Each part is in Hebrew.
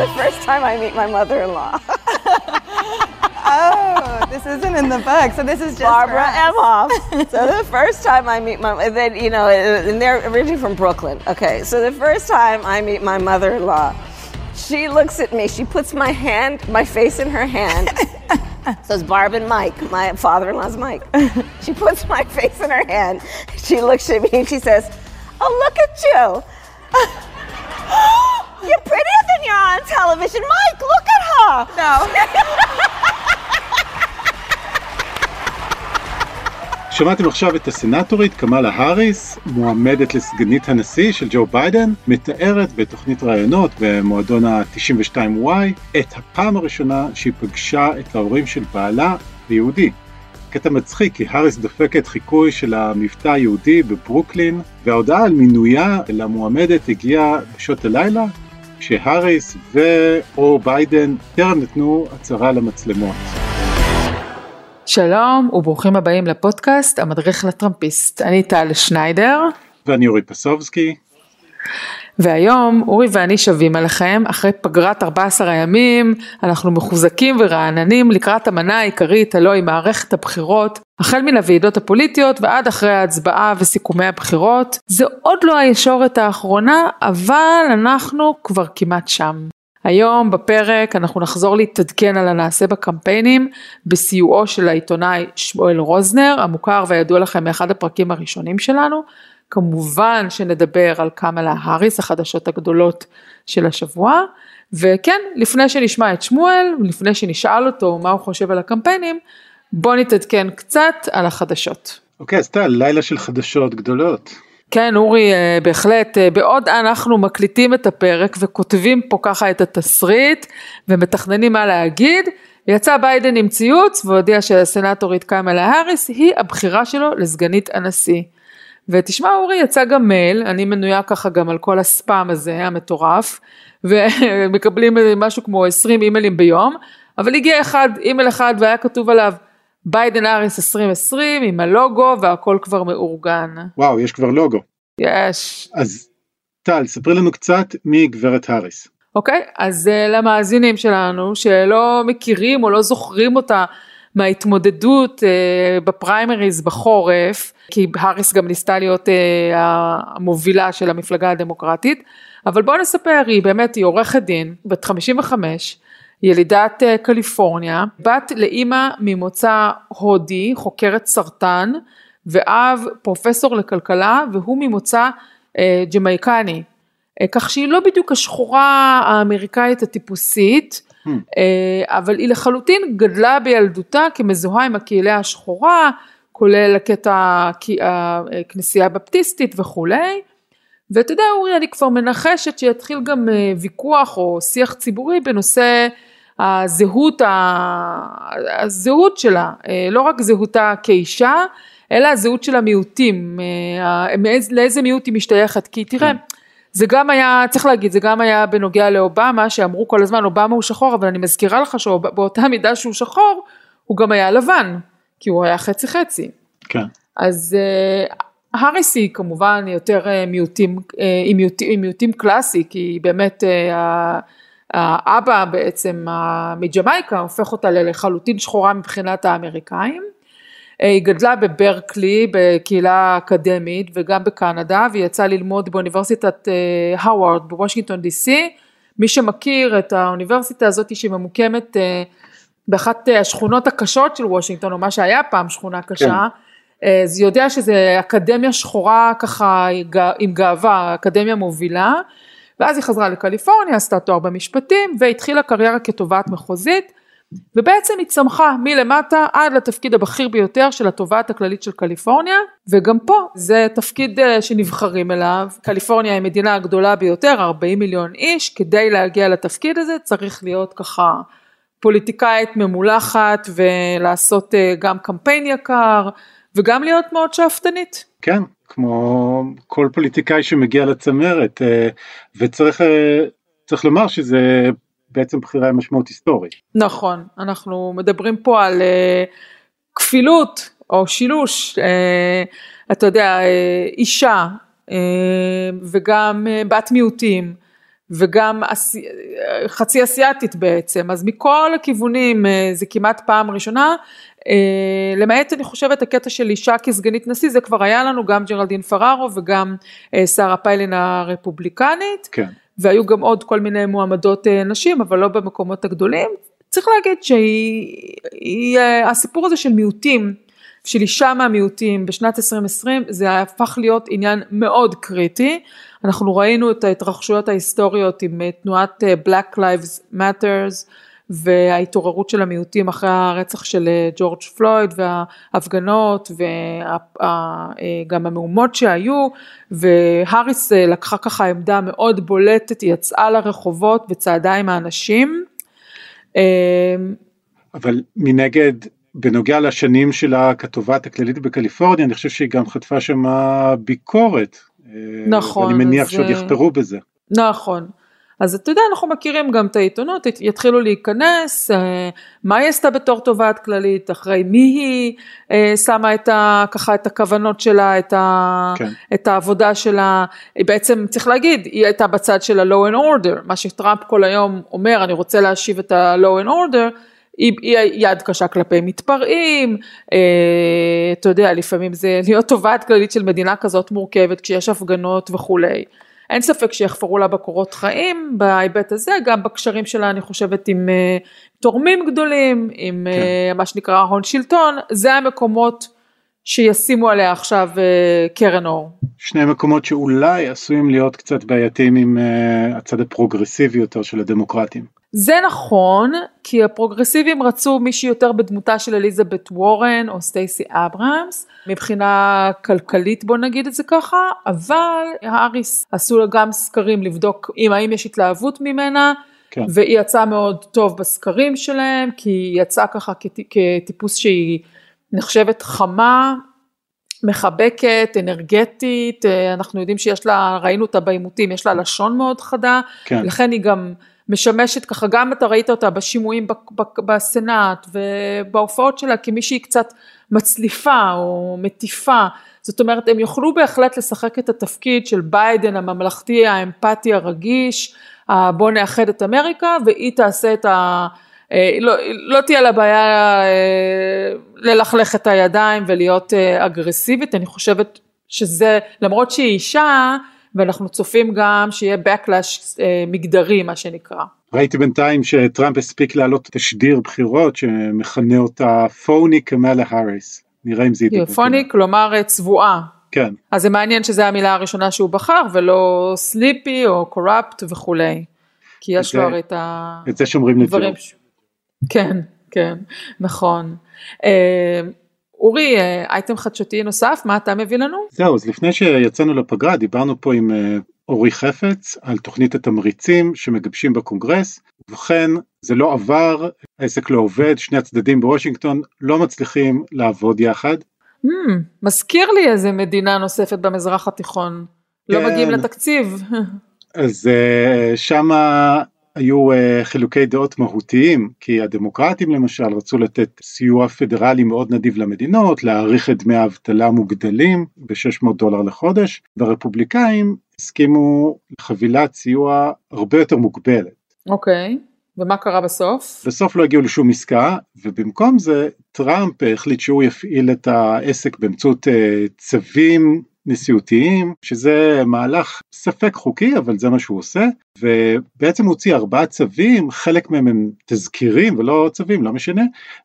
the first time I meet my mother-in-law. oh, this isn't in the book, so this is just Barbara Emhoff. so the first time I meet my, then you know, and they're originally from Brooklyn. Okay, so the first time I meet my mother-in-law, she looks at me. She puts my hand, my face in her hand. so it's Barb and Mike. My father-in-law's Mike. She puts my face in her hand. She looks at me and she says, "Oh, look at you." You're prettier than you're on television. Mike, look at her. No. שמעתם עכשיו את הסנטורית קמאלה האריס, מועמדת לסגנית הנשיא של ג'ו ביידן, מתארת בתוכנית ראיונות במועדון ה-92Y את הפעם הראשונה שהיא פגשה את ההורים של בעלה היהודי. קטע מצחיק כי האריס דופקת חיקוי של המבטא היהודי בברוקלין, וההודעה על מינויה למועמדת הגיעה בשעות הלילה, כשהאריס ו/או ביידן טרם נתנו הצהרה למצלמות. שלום וברוכים הבאים לפודקאסט המדריך לטראמפיסט. אני טל שניידר. ואני אורי פסובסקי. והיום אורי ואני שווים עליכם, אחרי פגרת 14 הימים, אנחנו מחוזקים ורעננים לקראת המנה העיקרית, הלא היא מערכת הבחירות, החל מן הוועידות הפוליטיות ועד אחרי ההצבעה וסיכומי הבחירות. זה עוד לא הישורת האחרונה, אבל אנחנו כבר כמעט שם. היום בפרק אנחנו נחזור להתעדכן על הנעשה בקמפיינים בסיועו של העיתונאי שמואל רוזנר המוכר וידוע לכם מאחד הפרקים הראשונים שלנו. כמובן שנדבר על קמלה האריס החדשות הגדולות של השבוע וכן לפני שנשמע את שמואל לפני שנשאל אותו מה הוא חושב על הקמפיינים בוא נתעדכן קצת על החדשות. אוקיי okay, אז טל לילה של חדשות גדולות. כן אורי אה, בהחלט אה, בעוד אנחנו מקליטים את הפרק וכותבים פה ככה את התסריט ומתכננים מה להגיד יצא ביידן עם ציוץ והודיע שהסנטורית קמלה האריס היא הבחירה שלו לסגנית הנשיא. ותשמע אורי יצא גם מייל אני מנויה ככה גם על כל הספאם הזה המטורף ומקבלים משהו כמו 20 אימיילים ביום אבל הגיע אחד אימייל אחד והיה כתוב עליו ביידן אריס 2020 עם הלוגו והכל כבר מאורגן. וואו, יש כבר לוגו. יש. אז טל, ספרי לנו קצת מי גברת האריס. אוקיי, אז uh, למאזינים שלנו שלא מכירים או לא זוכרים אותה מההתמודדות uh, בפריימריז בחורף, כי האריס גם ניסתה להיות uh, המובילה של המפלגה הדמוקרטית, אבל בואו נספר, היא באמת, היא עורכת דין, בת 55, ילידת אה, קליפורניה, בת לאימא ממוצא הודי, חוקרת סרטן, ואב פרופסור לכלכלה והוא ממוצא אה, ג'מייקני, אה, כך שהיא לא בדיוק השחורה האמריקאית הטיפוסית, hmm. אבל היא לחלוטין גדלה בילדותה כמזוהה עם הקהילה השחורה, כולל הקטע הכנסייה הבפטיסטית וכולי. ואתה יודע אורי אני כבר מנחשת שיתחיל גם אה, ויכוח או שיח ציבורי בנושא הזהות, הזהות שלה, אה, לא רק זהותה כאישה, אלא הזהות של המיעוטים, לאיזה מיעוט היא משתייכת, כי תראה, זה גם היה, צריך להגיד, זה גם היה בנוגע לאובמה, שאמרו כל הזמן, אובמה הוא שחור, אבל אני מזכירה לך שבאותה מידה שהוא שחור, הוא גם היה לבן, כי הוא היה חצי חצי. כן. אז האריס היא כמובן יותר מיעוטים, היא מיעוטים, מיעוטים קלאסי, כי באמת האבא בעצם מג'מייקה הופך אותה ללחלוטין שחורה מבחינת האמריקאים. היא גדלה בברקלי בקהילה אקדמית וגם בקנדה והיא יצאה ללמוד באוניברסיטת אה, הווארד בוושינגטון די סי. מי שמכיר את האוניברסיטה הזאת שהיא ממוקמת אה, באחת השכונות הקשות של וושינגטון או מה שהיה פעם שכונה קשה. כן. אז יודע שזה אקדמיה שחורה ככה עם גאווה, אקדמיה מובילה. ואז היא חזרה לקליפורניה, עשתה תואר במשפטים והתחילה קריירה כתובעת מחוזית ובעצם היא צמחה מלמטה עד לתפקיד הבכיר ביותר של התובעת הכללית של קליפורניה וגם פה זה תפקיד אה, שנבחרים אליו, קליפורניה היא המדינה הגדולה ביותר, 40 מיליון איש, כדי להגיע לתפקיד הזה צריך להיות ככה פוליטיקאית ממולחת ולעשות אה, גם קמפיין יקר וגם להיות מאוד שאפתנית. כן, כמו כל פוליטיקאי שמגיע לצמרת אה, וצריך צריך לומר שזה בעצם בחירה עם משמעות היסטורית. נכון אנחנו מדברים פה על אה, כפילות או שילוש אתה יודע אישה וגם בת מיעוטים וגם חצי אסיאתית בעצם, אז מכל הכיוונים זה כמעט פעם ראשונה, למעט אני חושבת הקטע של אישה כסגנית נשיא, זה כבר היה לנו גם ג'רלדין פררו וגם שרה פיילין הרפובליקנית. כן. והיו גם עוד כל מיני מועמדות נשים, אבל לא במקומות הגדולים. צריך להגיד שהסיפור הזה של מיעוטים, של אישה מהמיעוטים בשנת 2020, זה הפך להיות עניין מאוד קריטי. אנחנו ראינו את ההתרחשויות ההיסטוריות עם תנועת Black Lives Matters, וההתעוררות של המיעוטים אחרי הרצח של ג'ורג' פלויד וההפגנות וגם המהומות שהיו והאריס לקחה ככה עמדה מאוד בולטת, היא יצאה לרחובות וצעדה עם האנשים. אבל מנגד בנוגע לשנים שלה כתובת הכללית בקליפורניה אני חושב שהיא גם חטפה שם ביקורת. נכון. אני מניח שעוד יחפרו בזה. נכון. אז אתה יודע, אנחנו מכירים גם את העיתונות, יתחילו להיכנס, מה היא עשתה בתור תובעת כללית, אחרי מי היא שמה את ה, ככה את הכוונות שלה, את, ה, כן. את העבודה שלה, היא בעצם צריך להגיד, היא הייתה בצד של ה-law and order, מה שטראמפ כל היום אומר, אני רוצה להשיב את ה-law and order, היא, היא יד קשה כלפי מתפרעים, אתה יודע, לפעמים זה להיות תובעת כללית של מדינה כזאת מורכבת כשיש הפגנות וכולי. אין ספק שיחפרו לה בקורות חיים בהיבט הזה, גם בקשרים שלה אני חושבת עם uh, תורמים גדולים, עם כן. uh, מה שנקרא הון שלטון, זה המקומות שישימו עליה עכשיו uh, קרן אור. שני מקומות שאולי עשויים להיות קצת בעייתיים עם הצד הפרוגרסיבי יותר של הדמוקרטים. זה נכון, כי הפרוגרסיבים רצו מישהי יותר בדמותה של אליזבת וורן או סטייסי אברהמס, מבחינה כלכלית בוא נגיד את זה ככה, אבל האריס עשו לה גם סקרים לבדוק אם האם יש התלהבות ממנה, כן. והיא יצאה מאוד טוב בסקרים שלהם, כי היא יצאה ככה כטיפוס שהיא נחשבת חמה, מחבקת, אנרגטית, אנחנו יודעים שיש לה, ראינו אותה בעימותים, יש לה לשון מאוד חדה, כן. לכן היא גם משמשת ככה, גם אתה ראית אותה בשימועים בסנאט ובהופעות שלה כמישהי קצת מצליפה או מטיפה, זאת אומרת הם יוכלו בהחלט לשחק את התפקיד של ביידן הממלכתי האמפתי הרגיש, בוא נאחד את אמריקה והיא תעשה את ה... אה, לא, לא תהיה לה בעיה אה, ללכלך את הידיים ולהיות אה, אגרסיבית, אני חושבת שזה, למרות שהיא אישה, ואנחנו צופים גם שיהיה backlash אה, מגדרי מה שנקרא. ראיתי בינתיים שטראמפ הספיק להעלות תשדיר בחירות שמכנה אותה פוני קמאלה האריס. נראה אם זה ידבר. פוני כלומר אה, צבועה. כן. אז זה מעניין שזו המילה הראשונה שהוא בחר ולא סליפי או קוראפט וכולי. כי יש לו הרי את ה... את זה שומרים לג'ו. כן, כן, נכון. אה, אורי, אה, אייטם חדשותי נוסף, מה אתה מביא לנו? זהו, אז לפני שיצאנו לפגרה דיברנו פה עם אה, אורי חפץ על תוכנית התמריצים שמגבשים בקונגרס, ובכן זה לא עבר, העסק לא עובד, שני הצדדים בוושינגטון לא מצליחים לעבוד יחד. Hmm, מזכיר לי איזה מדינה נוספת במזרח התיכון, לא כן. לא מגיעים לתקציב. אז uh, שמה היו uh, חילוקי דעות מהותיים, כי הדמוקרטים למשל רצו לתת סיוע פדרלי מאוד נדיב למדינות, להאריך את דמי האבטלה המוגדלים ב-600 דולר לחודש, והרפובליקאים הסכימו לחבילת סיוע הרבה יותר מוגבלת. אוקיי, okay. ומה קרה בסוף? בסוף לא הגיעו לשום עסקה, ובמקום זה טראמפ החליט שהוא יפעיל את העסק באמצעות uh, צווים נשיאותיים, שזה מהלך ספק חוקי, אבל זה מה שהוא עושה, ובעצם הוא הוציא ארבעה צווים, חלק מהם הם תזכירים ולא צווים, לא משנה,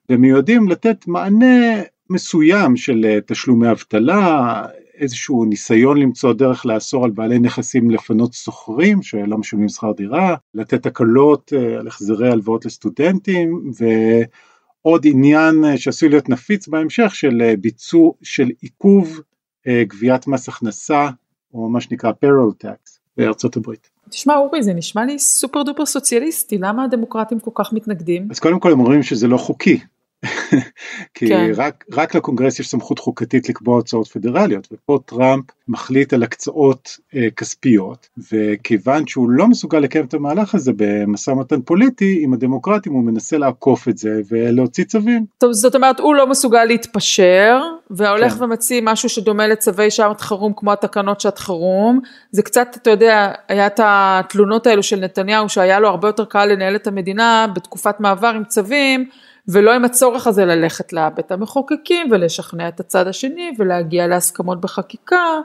ומיועדים לתת מענה מסוים של אה, תשלומי אבטלה, איזשהו ניסיון למצוא דרך לאסור על בעלי נכסים לפנות שוכרים שלא משלמים שכר דירה, לתת הקלות אה, על החזרי הלוואות לסטודנטים, ועוד עניין אה, שעשוי להיות נפיץ בהמשך של ביצוע, של עיכוב גביית מס הכנסה, או מה שנקרא payroll tax בארצות הברית. תשמע אורי זה נשמע לי סופר דופר סוציאליסטי למה הדמוקרטים כל כך מתנגדים? אז קודם כל הם אומרים שזה לא חוקי. כי כן. רק, רק לקונגרס יש סמכות חוקתית לקבוע הוצאות פדרליות, ופה טראמפ מחליט על הקצאות אה, כספיות, וכיוון שהוא לא מסוגל לקיים את המהלך הזה במשא ומתן פוליטי עם הדמוקרטים, הוא מנסה לעקוף את זה ולהוציא צווים. טוב, זאת אומרת, הוא לא מסוגל להתפשר, והולך כן. ומציע משהו שדומה לצווי שעת חירום כמו התקנות שעת חירום, זה קצת, אתה יודע, היה את התלונות האלו של נתניהו, שהיה לו הרבה יותר קל לנהל את המדינה בתקופת מעבר עם צווים, ולא עם הצורך הזה ללכת לבית המחוקקים ולשכנע את הצד השני ולהגיע להסכמות בחקיקה,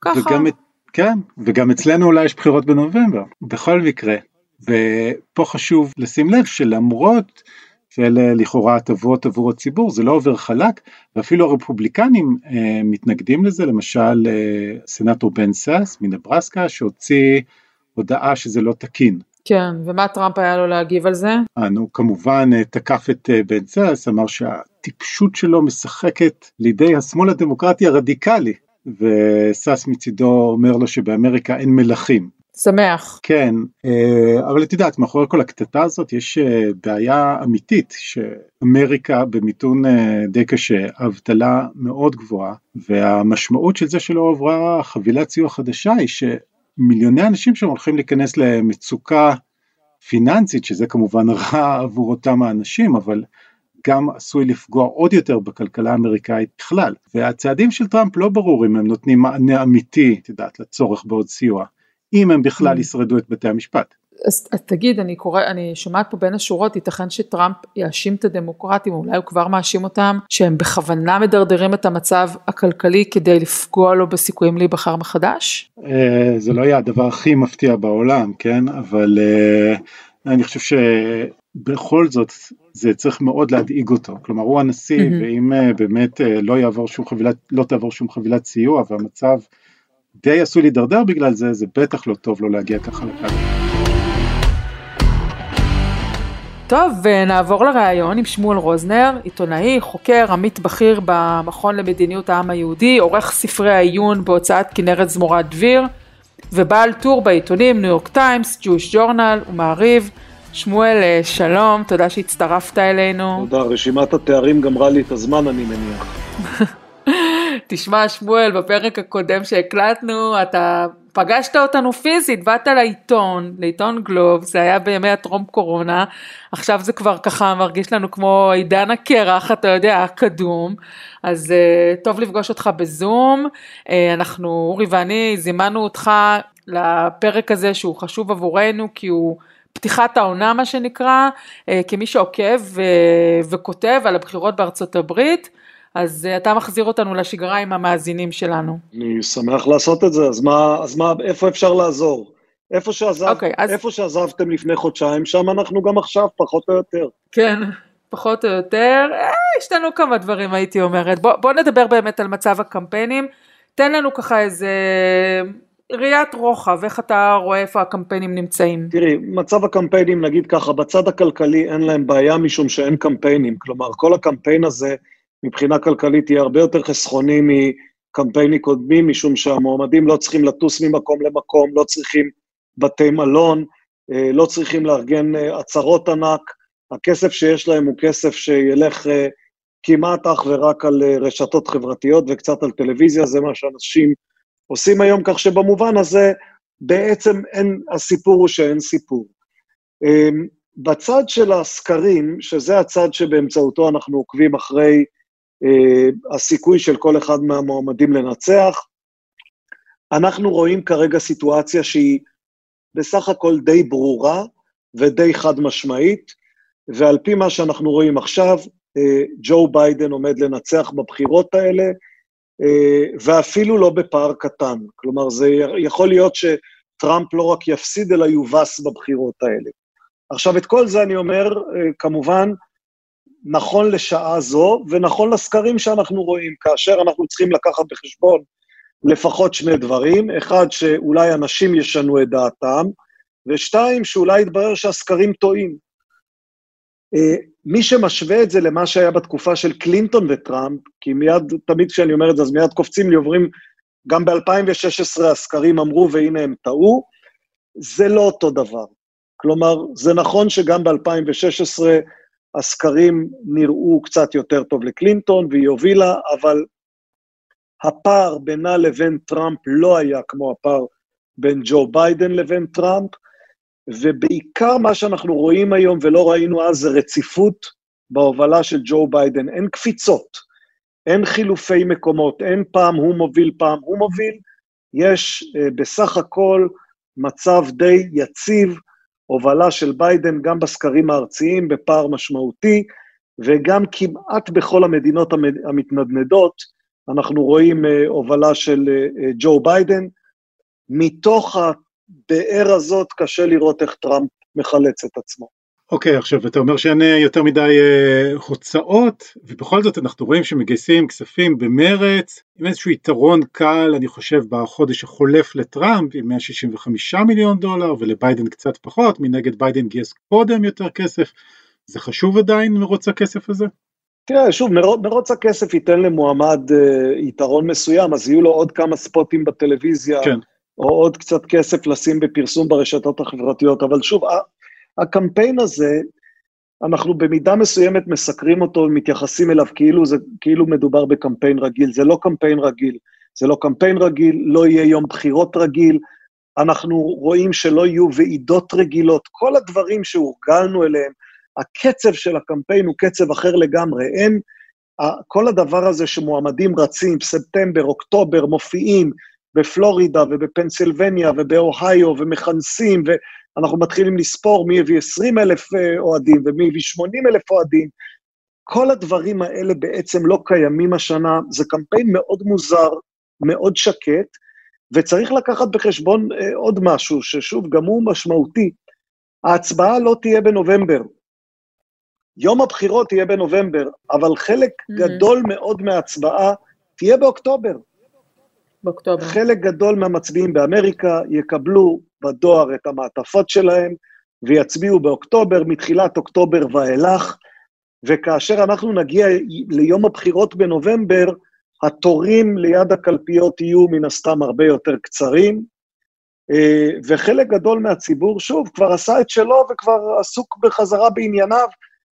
ככה. וגם, כן, וגם אצלנו אולי יש בחירות בנובמבר, בכל מקרה. ופה חשוב לשים לב שלמרות שאלה לכאורה הטבות עבור הציבור, זה לא עובר חלק, ואפילו הרפובליקנים אה, מתנגדים לזה, למשל אה, סנטור בן סאס מנברסקה שהוציא הודעה שזה לא תקין. כן, ומה טראמפ היה לו להגיב על זה? נו, כמובן אה, תקף את אה, בן סאס, אמר שהטיפשות שלו משחקת לידי השמאל הדמוקרטי הרדיקלי, וסאס מצידו אומר לו שבאמריקה אין מלכים. שמח. כן, אה, אבל את יודעת, מאחורי כל הקטטה הזאת יש בעיה אמיתית, שאמריקה במיתון די קשה, אבטלה מאוד גבוהה, והמשמעות של זה שלא עברה חבילת סיוע חדשה היא ש... מיליוני אנשים שם הולכים להיכנס למצוקה פיננסית, שזה כמובן רע עבור אותם האנשים, אבל גם עשוי לפגוע עוד יותר בכלכלה האמריקאית בכלל. והצעדים של טראמפ לא ברור אם הם נותנים מענה אמיתי, את יודעת, לצורך בעוד סיוע, אם הם בכלל mm. ישרדו את בתי המשפט. אז, אז תגיד, אני קורא, אני שומעת פה בין השורות, ייתכן שטראמפ יאשים את הדמוקרטים, אולי הוא כבר מאשים אותם, שהם בכוונה מדרדרים את המצב הכלכלי כדי לפגוע לו בסיכויים להיבחר מחדש? אה, זה לא יהיה הדבר הכי מפתיע בעולם, כן? אבל אה, אני חושב שבכל זאת זה צריך מאוד להדאיג אותו. כלומר, הוא הנשיא, mm-hmm. ואם אה, באמת לא יעבור שום חבילת, לא תעבור שום חבילת סיוע, והמצב די עשוי להידרדר בגלל זה, זה בטח לא טוב לו להגיע ככה לקלפי. טוב, ונעבור לראיון עם שמואל רוזנר, עיתונאי, חוקר, עמית בכיר במכון למדיניות העם היהודי, עורך ספרי העיון בהוצאת כנרת זמורת דביר, ובעל טור בעיתונים ניו יורק טיימס, ג'ויש ג'ורנל ומעריב. שמואל, אה, שלום, תודה שהצטרפת אלינו. תודה, רשימת התארים גמרה לי את הזמן, אני מניח. תשמע, שמואל, בפרק הקודם שהקלטנו, אתה פגשת אותנו פיזית, באת לעיתון, לעיתון גלוב, זה היה בימי הטרום קורונה, עכשיו זה כבר ככה מרגיש לנו כמו עידן הקרח, אתה יודע, הקדום, אז uh, טוב לפגוש אותך בזום, uh, אנחנו, אורי ואני, זימנו אותך לפרק הזה שהוא חשוב עבורנו, כי הוא... פתיחת העונה מה שנקרא, uh, כמי שעוקב וכותב על הבחירות בארצות הברית, אז uh, אתה מחזיר אותנו לשגרה עם המאזינים שלנו. אני שמח לעשות את זה, אז מה, אז מה איפה אפשר לעזור? איפה, שעזב, okay, אוקיי, אז... איפה שעזבתם לפני חודשיים, שם אנחנו גם עכשיו, פחות או יותר. כן, פחות או יותר. אה, השתנו כמה דברים, הייתי אומרת. בוא, בוא נדבר באמת על מצב הקמפיינים. תן לנו ככה איזה ראיית רוחב, איך אתה רואה איפה הקמפיינים נמצאים? תראי, מצב הקמפיינים, נגיד ככה, בצד הכלכלי אין להם בעיה משום שאין קמפיינים. כלומר, כל הקמפיין הזה מבחינה כלכלית יהיה הרבה יותר חסכוני מקמפיינים קודמים, משום שהמועמדים לא צריכים לטוס ממקום למקום, לא צריכים בתי מלון, אה, לא צריכים לארגן אה, הצהרות ענק, הכסף שיש להם הוא כסף שילך אה, כמעט אך ורק על רשתות חברתיות וקצת על טלוויזיה, זה מה שאנשים עושים היום, כך שבמובן הזה בעצם אין, הסיפור הוא שאין סיפור. בצד של הסקרים, שזה הצד שבאמצעותו אנחנו עוקבים אחרי הסיכוי של כל אחד מהמועמדים לנצח. אנחנו רואים כרגע סיטואציה שהיא בסך הכל די ברורה ודי חד משמעית, ועל פי מה שאנחנו רואים עכשיו, אה, ג'ו ביידן עומד לנצח בבחירות האלה, אה, ואפילו לא בפער קטן. כלומר, זה יכול להיות שטראמפ לא רק יפסיד, אלא יובס בבחירות האלה. עכשיו, את כל זה אני אומר, כמובן, נכון לשעה זו ונכון לסקרים שאנחנו רואים, כאשר אנחנו צריכים לקחת בחשבון לפחות שני דברים, אחד, שאולי אנשים ישנו את דעתם, ושתיים, שאולי יתברר שהסקרים טועים. אה, מי שמשווה את זה למה שהיה בתקופה של קלינטון וטראמפ, כי מיד, תמיד כשאני אומר את זה, אז מיד קופצים לי, עוברים, גם ב-2016 הסקרים אמרו והנה הם טעו, זה לא אותו דבר. כלומר, זה נכון שגם ב-2016 הסקרים נראו קצת יותר טוב לקלינטון והיא הובילה, אבל הפער בינה לבין טראמפ לא היה כמו הפער בין ג'ו ביידן לבין טראמפ, ובעיקר מה שאנחנו רואים היום ולא ראינו אז זה רציפות בהובלה של ג'ו ביידן. אין קפיצות, אין חילופי מקומות, אין פעם הוא מוביל, פעם הוא מוביל, יש uh, בסך הכל מצב די יציב, הובלה של ביידן גם בסקרים הארציים בפער משמעותי, וגם כמעט בכל המדינות המתנדנדות, אנחנו רואים uh, הובלה של uh, ג'ו ביידן. מתוך הבאר הזאת קשה לראות איך טראמפ מחלץ את עצמו. אוקיי, okay, עכשיו אתה אומר שאין יותר מדי uh, הוצאות, ובכל זאת אנחנו רואים שמגייסים כספים במרץ, עם איזשהו יתרון קל, אני חושב, בחודש החולף לטראמפ, עם 165 מיליון דולר, ולביידן קצת פחות, מנגד ביידן גייס קודם יותר כסף. זה חשוב עדיין מרוץ הכסף הזה? תראה, שוב, מרוץ, הכסף ייתן למועמד uh, יתרון מסוים, אז יהיו לו עוד כמה ספוטים בטלוויזיה, כן. או עוד קצת כסף לשים בפרסום ברשתות החברתיות, אבל שוב, הקמפיין הזה, אנחנו במידה מסוימת מסקרים אותו ומתייחסים אליו כאילו, זה, כאילו מדובר בקמפיין רגיל. זה לא קמפיין רגיל. זה לא קמפיין רגיל, לא יהיה יום בחירות רגיל, אנחנו רואים שלא יהיו ועידות רגילות, כל הדברים שהורגלנו אליהם, הקצב של הקמפיין הוא קצב אחר לגמרי. אין, כל הדבר הזה שמועמדים רצים, ספטמבר, אוקטובר, מופיעים בפלורידה ובפנסילבניה ובאוהיו ומכנסים, אנחנו מתחילים לספור מי הביא 20 אלף אה, אוהדים ומי הביא 80 אלף אוהדים. כל הדברים האלה בעצם לא קיימים השנה, זה קמפיין מאוד מוזר, מאוד שקט, וצריך לקחת בחשבון אה, עוד משהו, ששוב, גם הוא משמעותי. ההצבעה לא תהיה בנובמבר. יום הבחירות תהיה בנובמבר, אבל חלק mm-hmm. גדול מאוד מההצבעה תהיה באוקטובר. באוקטובר. חלק גדול מהמצביעים באמריקה יקבלו בדואר את המעטפות שלהם ויצביעו באוקטובר, מתחילת אוקטובר ואילך, וכאשר אנחנו נגיע ליום הבחירות בנובמבר, התורים ליד הקלפיות יהיו מן הסתם הרבה יותר קצרים, אה, וחלק גדול מהציבור, שוב, כבר עשה את שלו וכבר עסוק בחזרה בענייניו,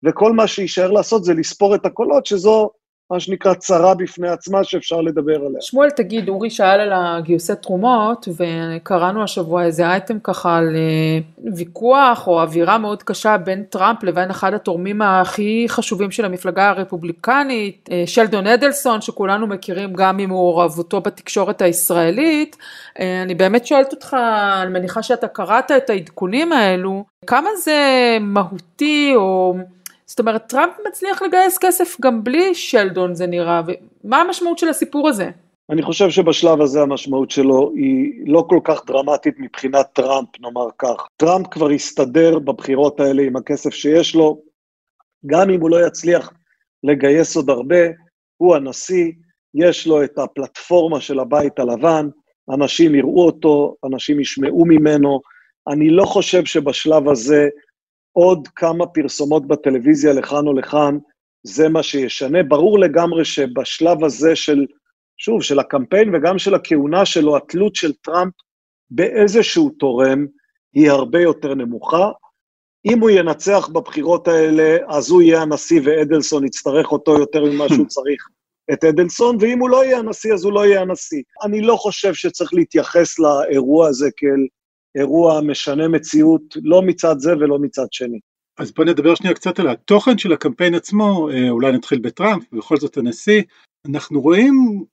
וכל מה שיישאר לעשות זה לספור את הקולות, שזו מה שנקרא צרה בפני עצמה שאפשר לדבר עליה. שמואל, תגיד, אורי שאל על הגיוסי תרומות, וקראנו השבוע איזה אייטם ככה על אה, ויכוח או אווירה מאוד קשה בין טראמפ לבין אחד התורמים הכי חשובים של המפלגה הרפובליקנית, אה, שלדון אדלסון, שכולנו מכירים גם ממעורבותו בתקשורת הישראלית. אה, אני באמת שואלת אותך, אני מניחה שאתה קראת את העדכונים האלו, כמה זה מהותי או... זאת אומרת, טראמפ מצליח לגייס כסף גם בלי שלדון זה נראה, ומה המשמעות של הסיפור הזה? אני חושב שבשלב הזה המשמעות שלו היא לא כל כך דרמטית מבחינת טראמפ, נאמר כך. טראמפ כבר הסתדר בבחירות האלה עם הכסף שיש לו, גם אם הוא לא יצליח לגייס עוד הרבה, הוא הנשיא, יש לו את הפלטפורמה של הבית הלבן, אנשים יראו אותו, אנשים ישמעו ממנו. אני לא חושב שבשלב הזה עוד כמה פרסומות בטלוויזיה לכאן או לכאן, זה מה שישנה. ברור לגמרי שבשלב הזה של, שוב, של הקמפיין וגם של הכהונה שלו, התלות של טראמפ באיזשהו תורם היא הרבה יותר נמוכה. אם הוא ינצח בבחירות האלה, אז הוא יהיה הנשיא ואדלסון יצטרך אותו יותר ממה שהוא צריך את אדלסון, ואם הוא לא יהיה הנשיא, אז הוא לא יהיה הנשיא. אני לא חושב שצריך להתייחס לאירוע הזה כאל אירוע משנה מציאות, לא מצד זה ולא מצד שני. אז בוא נדבר שנייה קצת על התוכן של הקמפיין עצמו, אה, אולי נתחיל בטראמפ, בכל זאת הנשיא. אנחנו רואים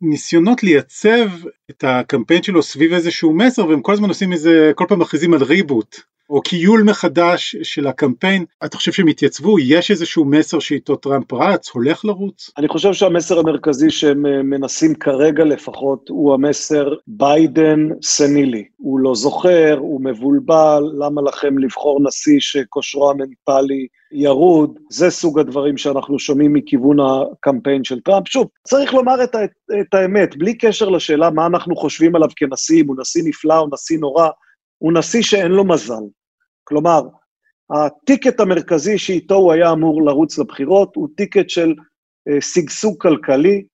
ניסיונות לייצב את הקמפיין שלו סביב איזשהו מסר, והם כל הזמן עושים איזה, כל פעם מכריזים על ריבוט. או קיול מחדש של הקמפיין, אתה חושב שהם התייצבו? יש איזשהו מסר שאיתו טראמפ רץ, הולך לרוץ? אני חושב שהמסר המרכזי שהם אה, מנסים כרגע לפחות הוא המסר ביידן סנילי. הוא לא זוכר, הוא מבולבל, למה לכם לבחור נשיא שכושרו המנטלי ירוד? זה סוג הדברים שאנחנו שומעים מכיוון הקמפיין של טראמפ. שוב, צריך לומר את, את האמת, בלי קשר לשאלה מה אנחנו חושבים עליו כנשיא, אם הוא נשיא נפלא או נשיא נורא, הוא נשיא שאין לו מזל. כלומר, ה ticket המרכזי שאיתו הוא היה אמור לרוץ לבחירות הוא ticket של אה, שגשוג כלכלי,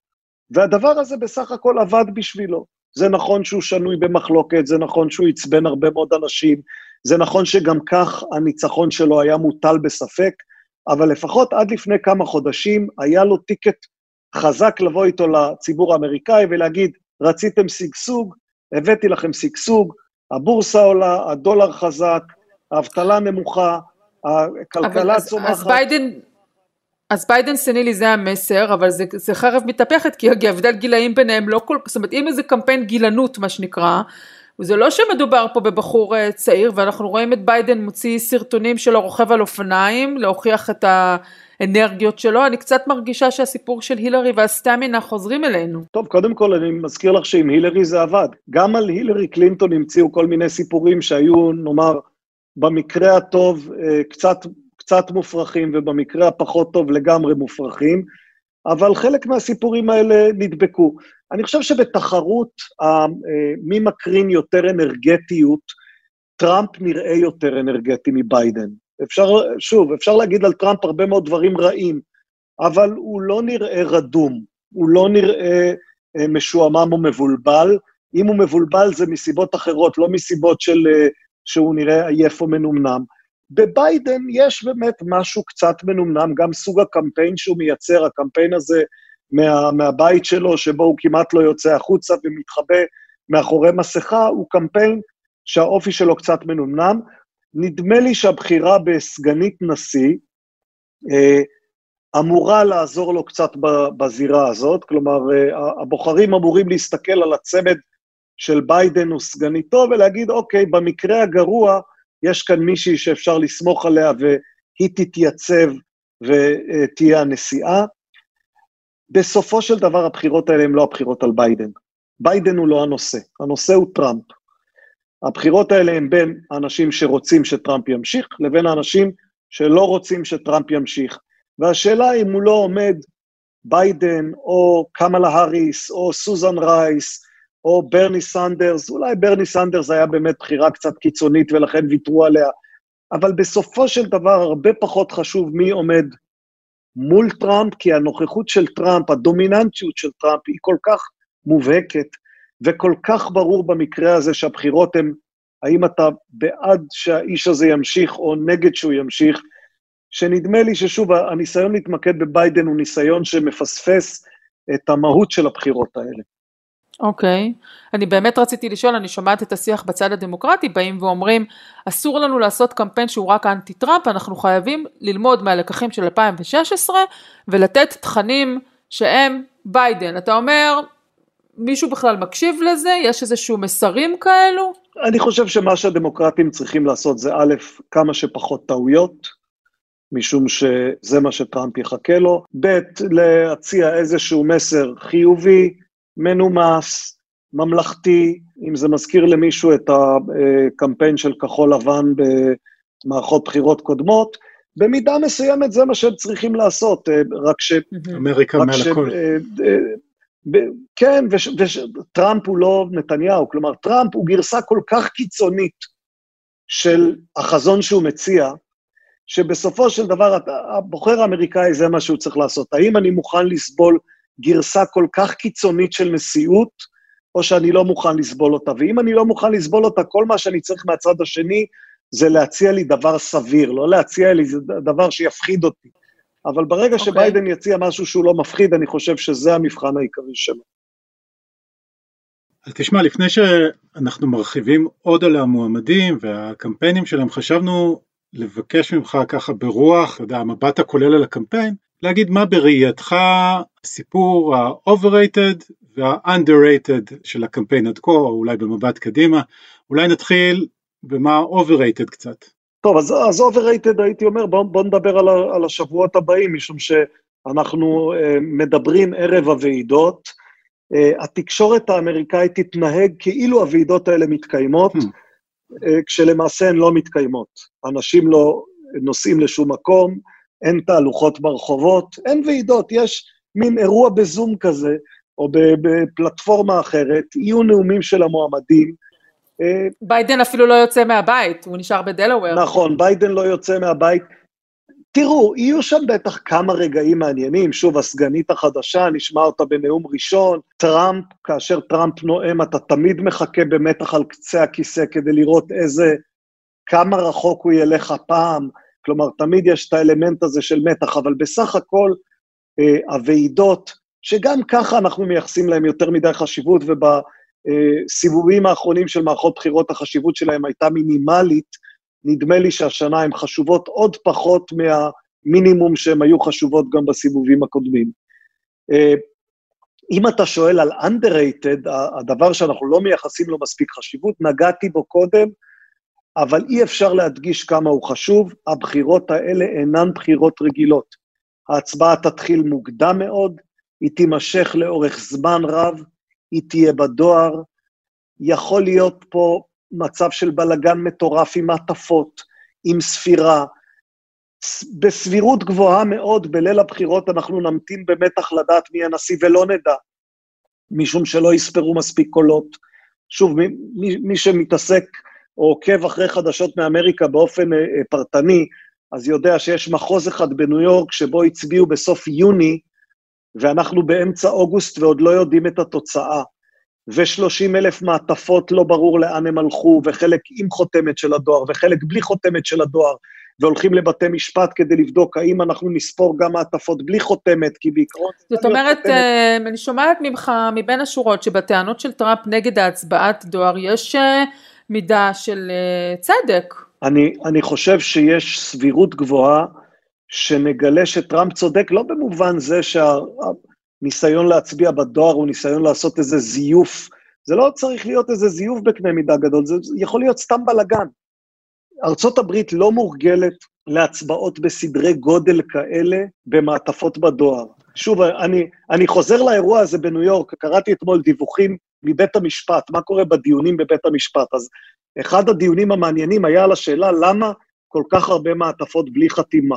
והדבר הזה בסך הכל עבד בשבילו. זה נכון שהוא שנוי במחלוקת, זה נכון שהוא עצבן הרבה מאוד אנשים, זה נכון שגם כך הניצחון שלו היה מוטל בספק, אבל לפחות עד לפני כמה חודשים היה לו טיקט חזק לבוא איתו לציבור האמריקאי ולהגיד, רציתם שגשוג, הבאתי לכם שגשוג, הבורסה עולה, הדולר חזק, האבטלה נמוכה, הכלכלה צומחת. אז ביידן, אז ביידן סנילי זה המסר, אבל זה, זה חרב מתהפכת, כי ההבדל גילאים ביניהם לא כל, זאת אומרת אם איזה קמפיין גילנות מה שנקרא, זה לא שמדובר פה בבחור אה, צעיר, ואנחנו רואים את ביידן מוציא סרטונים שלו רוכב על אופניים, להוכיח את האנרגיות שלו, אני קצת מרגישה שהסיפור של הילרי והסטמינה חוזרים אלינו. טוב, קודם כל אני מזכיר לך שעם הילרי זה עבד. גם על הילרי קלינטון המציאו כל מיני סיפורים שהיו, נאמר, במקרה הטוב אה, קצת קצת מופרכים, ובמקרה הפחות טוב לגמרי מופרכים, אבל חלק מהסיפורים האלה נדבקו. אני חושב שבתחרות אה, מי מקרין יותר אנרגטיות, טראמפ נראה יותר אנרגטי מביידן. אפשר, שוב, אפשר להגיד על טראמפ הרבה מאוד דברים רעים, אבל הוא לא נראה רדום, הוא לא נראה אה, משועמם או מבולבל. אם הוא מבולבל זה מסיבות אחרות, לא מסיבות של שהוא נראה עייף או מנומנם. בביידן יש באמת משהו קצת מנומנם, גם סוג הקמפיין שהוא מייצר, הקמפיין הזה מה, מהבית שלו, שבו הוא כמעט לא יוצא החוצה ומתחבא מאחורי מסכה, הוא קמפיין שהאופי שלו קצת מנומנם. נדמה לי שהבחירה בסגנית נשיא אה, אמורה לעזור לו קצת בזירה הזאת, כלומר, אה, הבוחרים אמורים להסתכל על הצמד של ביידן וסגניתו ולהגיד, אוקיי, במקרה הגרוע, יש כאן מישהי שאפשר לסמוך עליה והיא תתייצב ותהיה הנשיאה. בסופו של דבר הבחירות האלה הן לא הבחירות על ביידן. ביידן הוא לא הנושא, הנושא הוא טראמפ. הבחירות האלה הן בין האנשים שרוצים שטראמפ ימשיך לבין האנשים שלא רוצים שטראמפ ימשיך. והשאלה אם מולו עומד ביידן או קמאלה האריס או סוזן רייס או ברני סנדרס, אולי ברני סנדרס היה באמת בחירה קצת קיצונית ולכן ויתרו עליה, אבל בסופו של דבר הרבה פחות חשוב מי עומד מול טראמפ, כי הנוכחות של טראמפ, הדומיננטיות של טראמפ היא כל כך מובהקת, וכל כך ברור במקרה הזה שהבחירות הן האם אתה בעד שהאיש הזה ימשיך או נגד שהוא ימשיך, שנדמה לי ששוב, הניסיון להתמקד בביידן הוא ניסיון שמפספס את המהות של הבחירות האלה. אוקיי, okay. אני באמת רציתי לשאול, אני שומעת את השיח בצד הדמוקרטי, באים ואומרים, אסור לנו לעשות קמפיין שהוא רק אנטי טראמפ, אנחנו חייבים ללמוד מהלקחים של 2016 ולתת תכנים שהם ביידן. אתה אומר, מישהו בכלל מקשיב לזה? יש איזשהו מסרים כאלו? אני חושב שמה שהדמוקרטים צריכים לעשות זה א', כמה שפחות טעויות, משום שזה מה שטראמפ יחכה לו, ב', להציע איזשהו מסר חיובי, מנומס, ממלכתי, אם זה מזכיר למישהו את הקמפיין של כחול לבן במערכות בחירות קודמות, במידה מסוימת זה מה שהם צריכים לעשות, אה, רק ש... אמריקה מעל הכל. אה, אה, כן, וטראמפ הוא לא נתניהו, כלומר, טראמפ הוא גרסה כל כך קיצונית של החזון שהוא מציע, שבסופו של דבר הבוחר האמריקאי זה מה שהוא צריך לעשות. האם אני מוכן לסבול גרסה כל כך קיצונית של נשיאות, או שאני לא מוכן לסבול אותה. ואם אני לא מוכן לסבול אותה, כל מה שאני צריך מהצד השני זה להציע לי דבר סביר, לא להציע לי דבר שיפחיד אותי. אבל ברגע okay. אוקיי. שביידן יציע משהו שהוא לא מפחיד, אני חושב שזה המבחן העיקרי שלו. אז תשמע, לפני שאנחנו מרחיבים עוד על המועמדים והקמפיינים שלהם, חשבנו לבקש ממך ככה ברוח, אתה יודע, המבט הכולל על הקמפיין, להגיד מה בראייתך הסיפור ה-overrated וה-underrated של הקמפיין עד כה, או אולי במבט קדימה. אולי נתחיל במה overrated קצת. טוב, אז, אז overrated הייתי אומר, בואו בוא נדבר על, על השבועות הבאים, משום שאנחנו uh, מדברים ערב הוועידות. Uh, התקשורת האמריקאית תתנהג כאילו הוועידות האלה מתקיימות, hmm. uh, כשלמעשה הן לא מתקיימות. אנשים לא נוסעים לשום מקום, אין תהלוכות ברחובות, אין ועידות, יש מין אירוע בזום כזה, או בפלטפורמה אחרת, יהיו נאומים של המועמדים. אה, ביידן אפילו לא יוצא מהבית, הוא נשאר בדלוור. נכון, ביידן לא יוצא מהבית. תראו, יהיו שם בטח כמה רגעים מעניינים, שוב, הסגנית החדשה, נשמע אותה בנאום ראשון, טראמפ, כאשר טראמפ נואם, אתה תמיד מחכה במתח על קצה הכיסא כדי לראות איזה, כמה רחוק הוא ילך הפעם, כלומר, תמיד יש את האלמנט הזה של מתח, אבל בסך הכל, הוועידות, שגם ככה אנחנו מייחסים להם יותר מדי חשיבות, ובסיבובים האחרונים של מערכות בחירות החשיבות שלהם הייתה מינימלית, נדמה לי שהשנה הן חשובות עוד פחות מהמינימום שהן היו חשובות גם בסיבובים הקודמים. אה, אם אתה שואל על underrated, הדבר שאנחנו לא מייחסים לו מספיק חשיבות, נגעתי בו קודם, אבל אי אפשר להדגיש כמה הוא חשוב, הבחירות האלה אינן בחירות רגילות. ההצבעה תתחיל מוקדם מאוד, היא תימשך לאורך זמן רב, היא תהיה בדואר, יכול להיות פה מצב של בלגן מטורף עם מעטפות, עם ספירה. בסבירות גבוהה מאוד, בליל הבחירות אנחנו נמתין במתח לדעת מי הנשיא ולא נדע, משום שלא יספרו מספיק קולות. שוב, מי, מי שמתעסק או עוקב אחרי חדשות מאמריקה באופן אה, אה, פרטני, אז יודע שיש מחוז אחד בניו יורק שבו הצביעו בסוף יוני, ואנחנו באמצע אוגוסט ועוד לא יודעים את התוצאה. ו-30 אלף מעטפות לא ברור לאן הם הלכו, וחלק עם חותמת של הדואר, וחלק בלי חותמת של הדואר, והולכים לבתי משפט כדי לבדוק האם אנחנו נספור גם מעטפות בלי חותמת, כי בעיקרון... זאת אומרת, חותמת... אה, אני שומעת ממך, מבין השורות, שבטענות של טראמפ נגד ההצבעת דואר יש מידה של אה, צדק. אני, אני חושב שיש סבירות גבוהה שנגלה שטראמפ צודק, לא במובן זה שהניסיון להצביע בדואר הוא ניסיון לעשות איזה זיוף. זה לא צריך להיות איזה זיוף בקנה מידה גדול, זה יכול להיות סתם בלאגן. ארצות הברית לא מורגלת להצבעות בסדרי גודל כאלה במעטפות בדואר. שוב, אני, אני חוזר לאירוע הזה בניו יורק, קראתי אתמול דיווחים מבית המשפט, מה קורה בדיונים בבית המשפט. אז אחד הדיונים המעניינים היה על השאלה למה כל כך הרבה מעטפות בלי חתימה.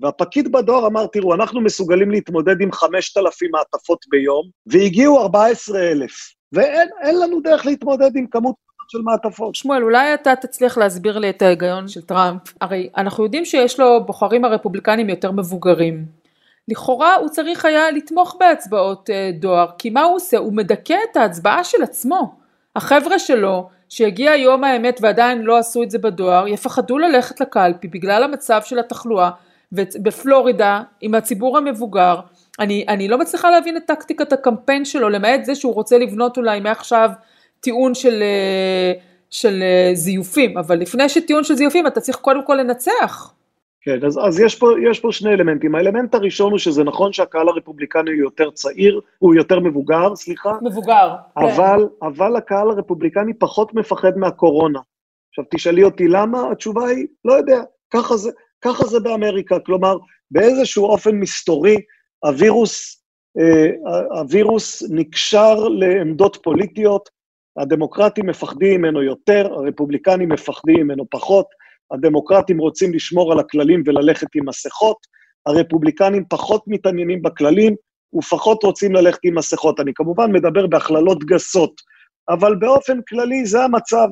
והפקיד בדואר אמר, תראו, אנחנו מסוגלים להתמודד עם 5,000 מעטפות ביום, והגיעו 14,000, ואין לנו דרך להתמודד עם כמות של מעטפות. שמואל, אולי אתה תצליח להסביר לי את ההיגיון של טראמפ. הרי אנחנו יודעים שיש לו בוחרים הרפובליקנים יותר מבוגרים. לכאורה הוא צריך היה לתמוך בהצבעות אה, דואר, כי מה הוא עושה? הוא מדכא את ההצבעה של עצמו. החבר'ה שלו, שיגיע יום האמת ועדיין לא עשו את זה בדואר, יפחדו ללכת לקלפי בגלל המצב של התחלואה, בפלורידה, עם הציבור המבוגר, אני, אני לא מצליחה להבין את טקטיקת הקמפיין שלו, למעט זה שהוא רוצה לבנות אולי מעכשיו טיעון של, אה, של אה, זיופים, אבל לפני שטיעון של זיופים אתה צריך קודם כל לנצח. כן, אז, אז יש, פה, יש פה שני אלמנטים. האלמנט הראשון הוא שזה נכון שהקהל הרפובליקני הוא יותר צעיר, הוא יותר מבוגר, סליחה. מבוגר, כן. אבל, כן. אבל הקהל הרפובליקני פחות מפחד מהקורונה. עכשיו, תשאלי אותי למה, התשובה היא, לא יודע, ככה זה, ככה זה באמריקה. כלומר, באיזשהו אופן מסתורי, הווירוס, אה, הווירוס נקשר לעמדות פוליטיות, הדמוקרטים מפחדים ממנו יותר, הרפובליקנים מפחדים ממנו פחות. הדמוקרטים רוצים לשמור על הכללים וללכת עם מסכות, הרפובליקנים פחות מתעניינים בכללים ופחות רוצים ללכת עם מסכות. אני כמובן מדבר בהכללות גסות, אבל באופן כללי זה המצב.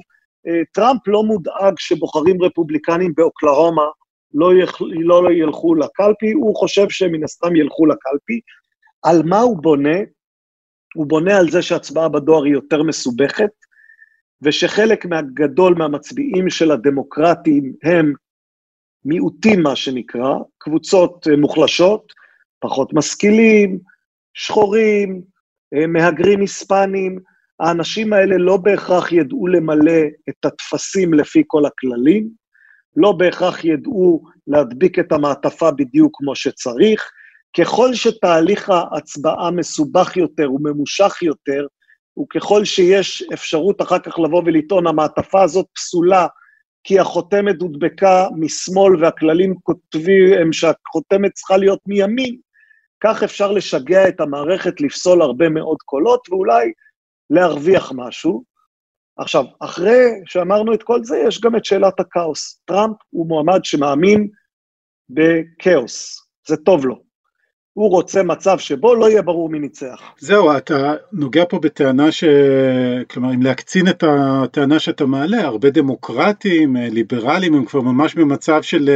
אה, טראמפ לא מודאג שבוחרים רפובליקנים באוקלהומה לא, יח... לא ילכו לקלפי, הוא חושב שהם מן הסתם ילכו לקלפי. על מה הוא בונה? הוא בונה על זה שהצבעה בדואר היא יותר מסובכת, ושחלק מהגדול מהמצביעים של הדמוקרטים הם מיעוטים, מה שנקרא, קבוצות אה, מוחלשות, פחות משכילים, שחורים, אה, מהגרים היספנים, האנשים האלה לא בהכרח ידעו למלא את הטפסים לפי כל הכללים, לא בהכרח ידעו להדביק את המעטפה בדיוק כמו שצריך. ככל שתהליך ההצבעה מסובך יותר וממושך יותר, וככל שיש אפשרות אחר כך לבוא ולטעון, המעטפה הזאת פסולה, כי החותמת הודבקה משמאל והכללים כותבים שהחותמת צריכה להיות מימין, כך אפשר לשגע את המערכת לפסול הרבה מאוד קולות ואולי להרוויח משהו. עכשיו, אחרי שאמרנו את כל זה, יש גם את שאלת הכאוס. טראמפ הוא מועמד שמאמין בכאוס, זה טוב לו. הוא רוצה מצב שבו לא יהיה ברור מי ניצח. זהו, אתה נוגע פה בטענה ש... כלומר, אם להקצין את הטענה שאתה מעלה, הרבה דמוקרטים, ליברלים, הם כבר ממש במצב של...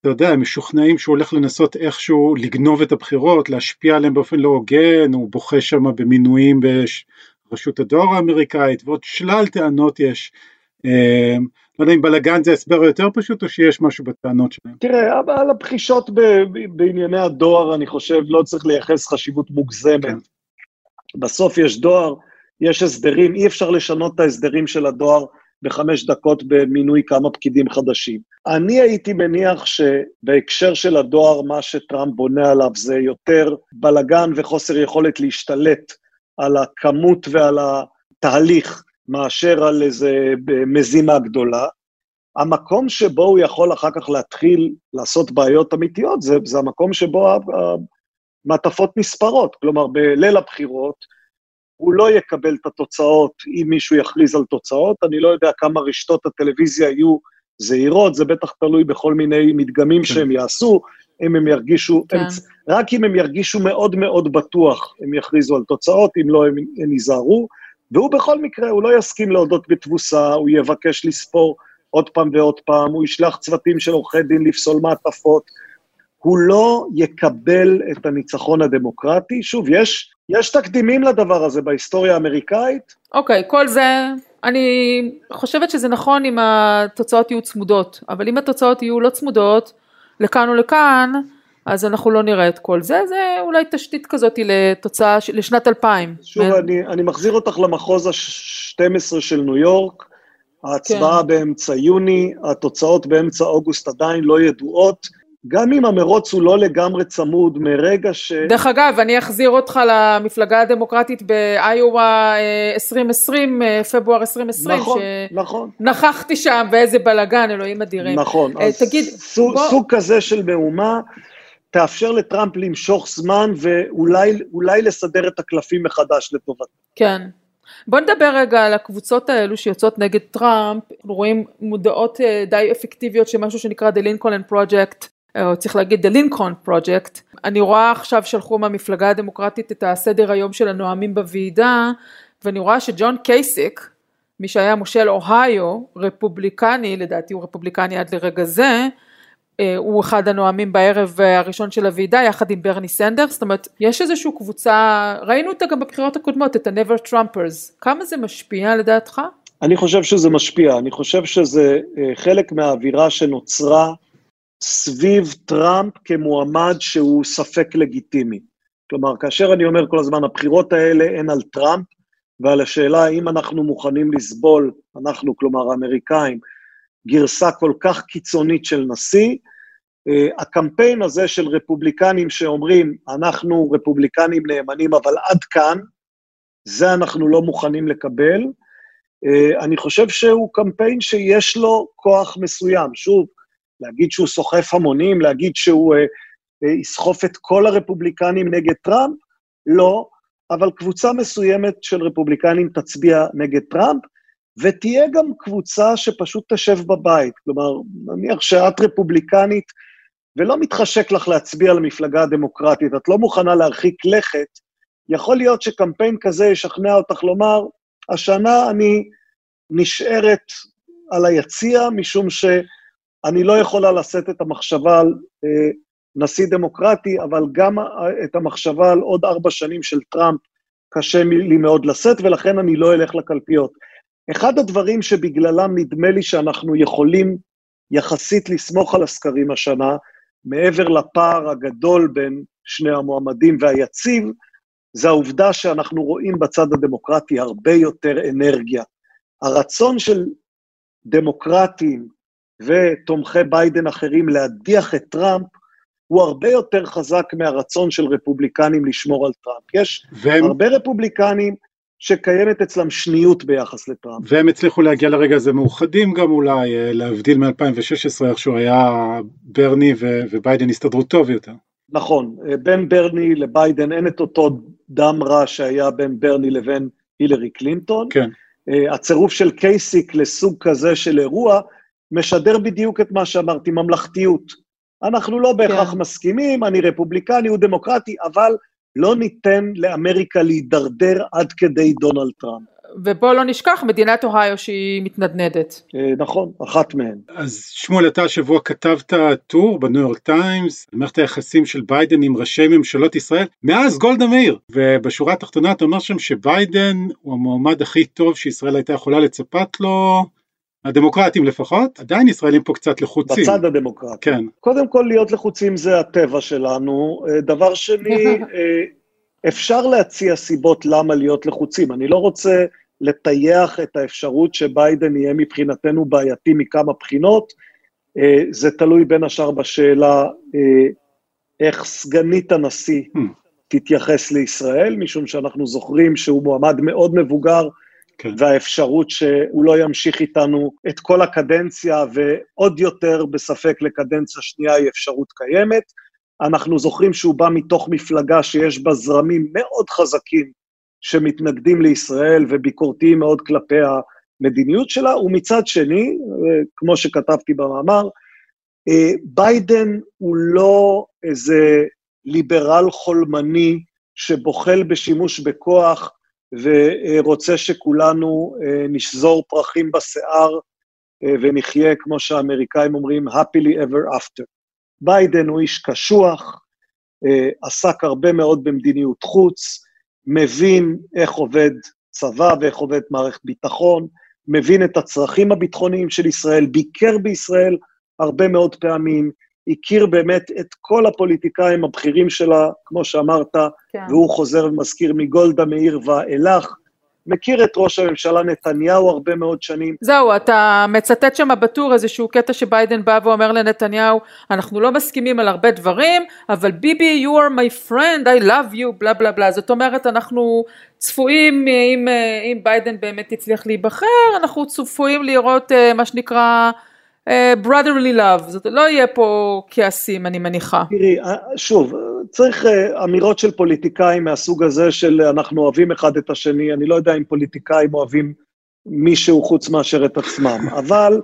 אתה יודע, הם משוכנעים שהוא הולך לנסות איכשהו לגנוב את הבחירות, להשפיע עליהם באופן לא הוגן, הוא בוכה שם במינויים ברשות הדואר האמריקאית, ועוד שלל טענות יש לא יודע אם בלאגן זה הסבר יותר פשוט או שיש משהו בטענות שלהם. תראה, על הבחישות בענייני הדואר אני חושב לא צריך לייחס חשיבות מוגזמת. כן. בסוף יש דואר, יש הסדרים, אי אפשר לשנות את ההסדרים של הדואר בחמש דקות במינוי כמה פקידים חדשים. אני הייתי מניח שבהקשר של הדואר, מה שטראמפ בונה עליו זה יותר בלגן וחוסר יכולת להשתלט על הכמות ועל התהליך מאשר על איזה מזימה גדולה. המקום שבו הוא יכול אחר כך להתחיל לעשות בעיות אמיתיות, זה, זה המקום שבו המעטפות נספרות. כלומר, בליל הבחירות, הוא לא יקבל את התוצאות אם מישהו יכריז על תוצאות. אני לא יודע כמה רשתות הטלוויזיה יהיו זהירות, זה בטח תלוי בכל מיני מדגמים כן. שהם יעשו, אם הם ירגישו, כן. הם, רק אם הם ירגישו מאוד מאוד בטוח, הם יכריזו על תוצאות, אם לא, הם, הם ייזהרו. והוא בכל מקרה, הוא לא יסכים להודות בתבוסה, הוא יבקש לספור עוד פעם ועוד פעם, הוא ישלח צוותים של עורכי דין לפסול מעטפות. הוא לא יקבל את הניצחון הדמוקרטי. שוב, יש, יש תקדימים לדבר הזה בהיסטוריה האמריקאית. אוקיי, okay, כל זה, אני חושבת שזה נכון אם התוצאות יהיו צמודות, אבל אם התוצאות יהיו לא צמודות, לכאן או לכאן, אז אנחנו לא נראה את כל זה, זה אולי תשתית כזאת לתוצאה, לשנת 2000. שוב, ו... אני, אני מחזיר אותך למחוז ה-12 של ניו יורק, ההצבעה כן. באמצע יוני, התוצאות באמצע אוגוסט עדיין לא ידועות. גם אם המרוץ הוא לא לגמרי צמוד מרגע ש... דרך אגב, אני אחזיר אותך למפלגה הדמוקרטית באיואה 2020, אה, פברואר 2020, נכון, נכון. נכחתי שם ואיזה בלאגן, אלוהים אדירים. נכון, אה, אז תגיד, סוג, בוא... סוג כזה של מהומה תאפשר לטראמפ למשוך זמן ואולי לסדר את הקלפים מחדש לטובתו. כן. בוא נדבר רגע על הקבוצות האלו שיוצאות נגד טראמפ, רואים מודעות אה, די אפקטיביות של משהו שנקרא The Lincoln Project, או צריך להגיד The Lincoln Project. אני רואה עכשיו שלחו מהמפלגה הדמוקרטית את הסדר היום של הנואמים בוועידה, ואני רואה שג'ון קייסיק, מי שהיה מושל אוהיו, רפובליקני, לדעתי הוא רפובליקני עד לרגע זה, אה, הוא אחד הנואמים בערב הראשון של הוועידה יחד עם ברני סנדרס, זאת אומרת יש איזושהי קבוצה, ראינו אותה גם בבחירות הקודמות, את ה-Never Trumpers, כמה זה משפיע לדעתך? אני חושב שזה משפיע, אני חושב שזה אה, חלק מהאווירה שנוצרה סביב טראמפ כמועמד שהוא ספק לגיטימי. כלומר, כאשר אני אומר כל הזמן, הבחירות האלה הן על טראמפ, ועל השאלה האם אנחנו מוכנים לסבול, אנחנו, כלומר האמריקאים, גרסה כל כך קיצונית של נשיא, אה, הקמפיין הזה של רפובליקנים שאומרים, אנחנו רפובליקנים נאמנים, אבל עד כאן, זה אנחנו לא מוכנים לקבל. אה, אני חושב שהוא קמפיין שיש לו כוח מסוים. שוב, להגיד שהוא סוחף המונים, להגיד שהוא אה, יסחוף את כל הרפובליקנים נגד טראמפ, לא, אבל קבוצה מסוימת של רפובליקנים תצביע נגד טראמפ, ותהיה גם קבוצה שפשוט תשב בבית. כלומר, נניח שאת רפובליקנית ולא מתחשק לך להצביע למפלגה הדמוקרטית, את לא מוכנה להרחיק לכת, יכול להיות שקמפיין כזה ישכנע אותך לומר, השנה אני נשארת על היציע, משום שאני לא יכולה לשאת את המחשבה על אה, נשיא דמוקרטי, אבל גם את המחשבה על עוד ארבע שנים של טראמפ קשה לי מאוד לשאת, ולכן אני לא אלך לקלפיות. אחד הדברים שבגללם נדמה לי שאנחנו יכולים יחסית לסמוך על הסקרים השנה, מעבר לפער הגדול בין שני המועמדים והיציב, זה העובדה שאנחנו רואים בצד הדמוקרטי הרבה יותר אנרגיה. הרצון של דמוקרטים ותומכי ביידן אחרים להדיח את טראמפ הוא הרבה יותר חזק מהרצון של רפובליקנים לשמור על טראמפ. יש והם... הרבה רפובליקנים שקיימת אצלם שניות ביחס לטראמפ. והם הצליחו להגיע לרגע הזה מאוחדים גם אולי, אה, להבדיל מ-2016, איך שהוא היה ברני ו- וביידן הסתדרו טוב יותר. נכון, אה, בין ברני לביידן אין את אותו דם רע שהיה בין ברני לבין הילרי קלינטון. כן. אה, הצירוף של קייסיק לסוג כזה של אירוע משדר בדיוק את מה שאמרתי, ממלכתיות. אנחנו לא בהכרח כן. מסכימים, אני רפובליקני, הוא דמוקרטי, אבל לא ניתן לאמריקה להידרדר עד כדי דונלד טראמפ. ובוא לא נשכח מדינת אוהיו שהיא מתנדנדת. אה, נכון, אחת מהן. אז שמואל, אתה השבוע כתבת טור בניו יורק טיימס, על מערכת היחסים של ביידן עם ראשי ממשלות ישראל, מאז גולדה מאיר, ובשורה התחתונה אתה אומר שם שביידן הוא המועמד הכי טוב שישראל הייתה יכולה לצפת לו, הדמוקרטים לפחות, עדיין ישראלים פה קצת לחוצים. בצד הדמוקרטי. כן. קודם כל, להיות לחוצים זה הטבע שלנו. אה, דבר שני, אה, אפשר להציע סיבות למה להיות לחוצים. אני לא רוצה לטייח את האפשרות שביידן יהיה מבחינתנו בעייתי מכמה בחינות. אה, זה תלוי בין השאר בשאלה איך סגנית הנשיא hmm. תתייחס לישראל, משום שאנחנו זוכרים שהוא מועמד מאוד מבוגר, כן. והאפשרות שהוא לא ימשיך איתנו את כל הקדנציה, ועוד יותר בספק לקדנציה שנייה היא אפשרות קיימת. אנחנו זוכרים שהוא בא מתוך מפלגה שיש בה זרמים מאוד חזקים שמתנגדים לישראל וביקורתיים מאוד כלפי המדיניות שלה, ומצד שני, כמו שכתבתי במאמר, ביידן הוא לא איזה ליברל חולמני שבוחל בשימוש בכוח ורוצה שכולנו אה, נשזור פרחים בשיער אה, ונחיה, כמו שהאמריקאים אומרים, happily ever after. ביידן הוא איש קשוח, אה, עסק הרבה מאוד במדיניות חוץ, מבין איך עובד צבא ואיך עובד מערכת ביטחון, מבין את הצרכים הביטחוניים של ישראל, ביקר בישראל הרבה מאוד פעמים, הכיר באמת את כל הפוליטיקאים הבכירים שלה, כמו שאמרת, כן. והוא חוזר ומזכיר מגולדה מאיר ואילך. מכיר את ראש הממשלה נתניהו הרבה מאוד שנים. זהו, אתה מצטט שם בטור איזשהו קטע שביידן בא ואומר לנתניהו, אנחנו לא מסכימים על הרבה דברים, אבל ביבי, you are my friend, I love you, בלה בלה בלה. זאת אומרת, אנחנו צפויים, אם, אם ביידן באמת יצליח להיבחר, אנחנו צפויים לראות אה, מה שנקרא אה, brotherly love, זאת לא יהיה פה כעסים, אני מניחה. תראי, אה, שוב, צריך אה, אמירות של פוליטיקאים מהסוג הזה של אנחנו אוהבים אחד את השני, אני לא יודע אם פוליטיקאים אוהבים מישהו חוץ מאשר את עצמם, אבל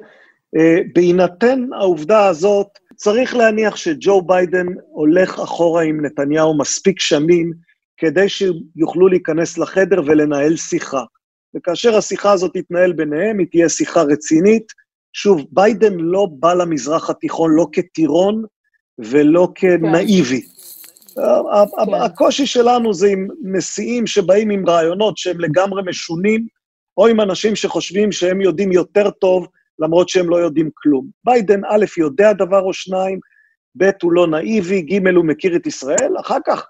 בהינתן העובדה הזאת, צריך להניח שג'ו ביידן הולך אחורה עם נתניהו מספיק שנים כדי שיוכלו להיכנס לחדר ולנהל שיחה. וכאשר השיחה הזאת תתנהל ביניהם, היא תהיה שיחה רצינית, שוב, ביידן לא בא למזרח התיכון לא כטירון ולא כנאיבי. כן. הקושי שלנו זה עם נשיאים שבאים עם רעיונות שהם לגמרי משונים, או עם אנשים שחושבים שהם יודעים יותר טוב, למרות שהם לא יודעים כלום. ביידן, א', יודע דבר או שניים, ב', הוא לא נאיבי, ג', הוא מכיר את ישראל, אחר כך,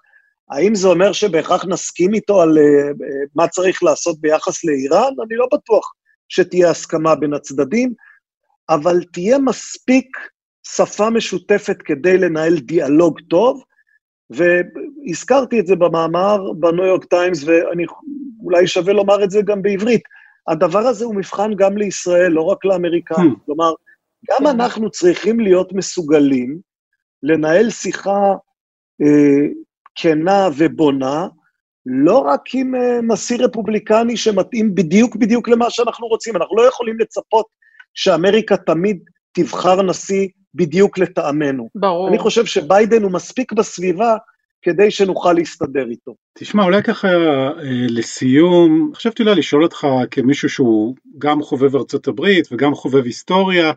האם זה אומר שבהכרח נסכים איתו על uh, מה צריך לעשות ביחס לאיראן? אני לא בטוח שתהיה הסכמה בין הצדדים. אבל תהיה מספיק שפה משותפת כדי לנהל דיאלוג טוב, והזכרתי את זה במאמר בניו יורק טיימס, ואולי שווה לומר את זה גם בעברית. הדבר הזה הוא מבחן גם לישראל, לא רק לאמריקאים. Hmm. כלומר, גם hmm. אנחנו צריכים להיות מסוגלים לנהל שיחה אה, כנה ובונה, לא רק עם אה, נשיא רפובליקני שמתאים בדיוק בדיוק למה שאנחנו רוצים, אנחנו לא יכולים לצפות שאמריקה תמיד תבחר נשיא בדיוק לטעמנו. ברור. אני חושב שביידן הוא מספיק בסביבה כדי שנוכל להסתדר איתו. תשמע, אולי ככה אה, לסיום, חשבתי אולי לשאול אותך כמישהו שהוא גם חובב ארצות הברית וגם חובב היסטוריה,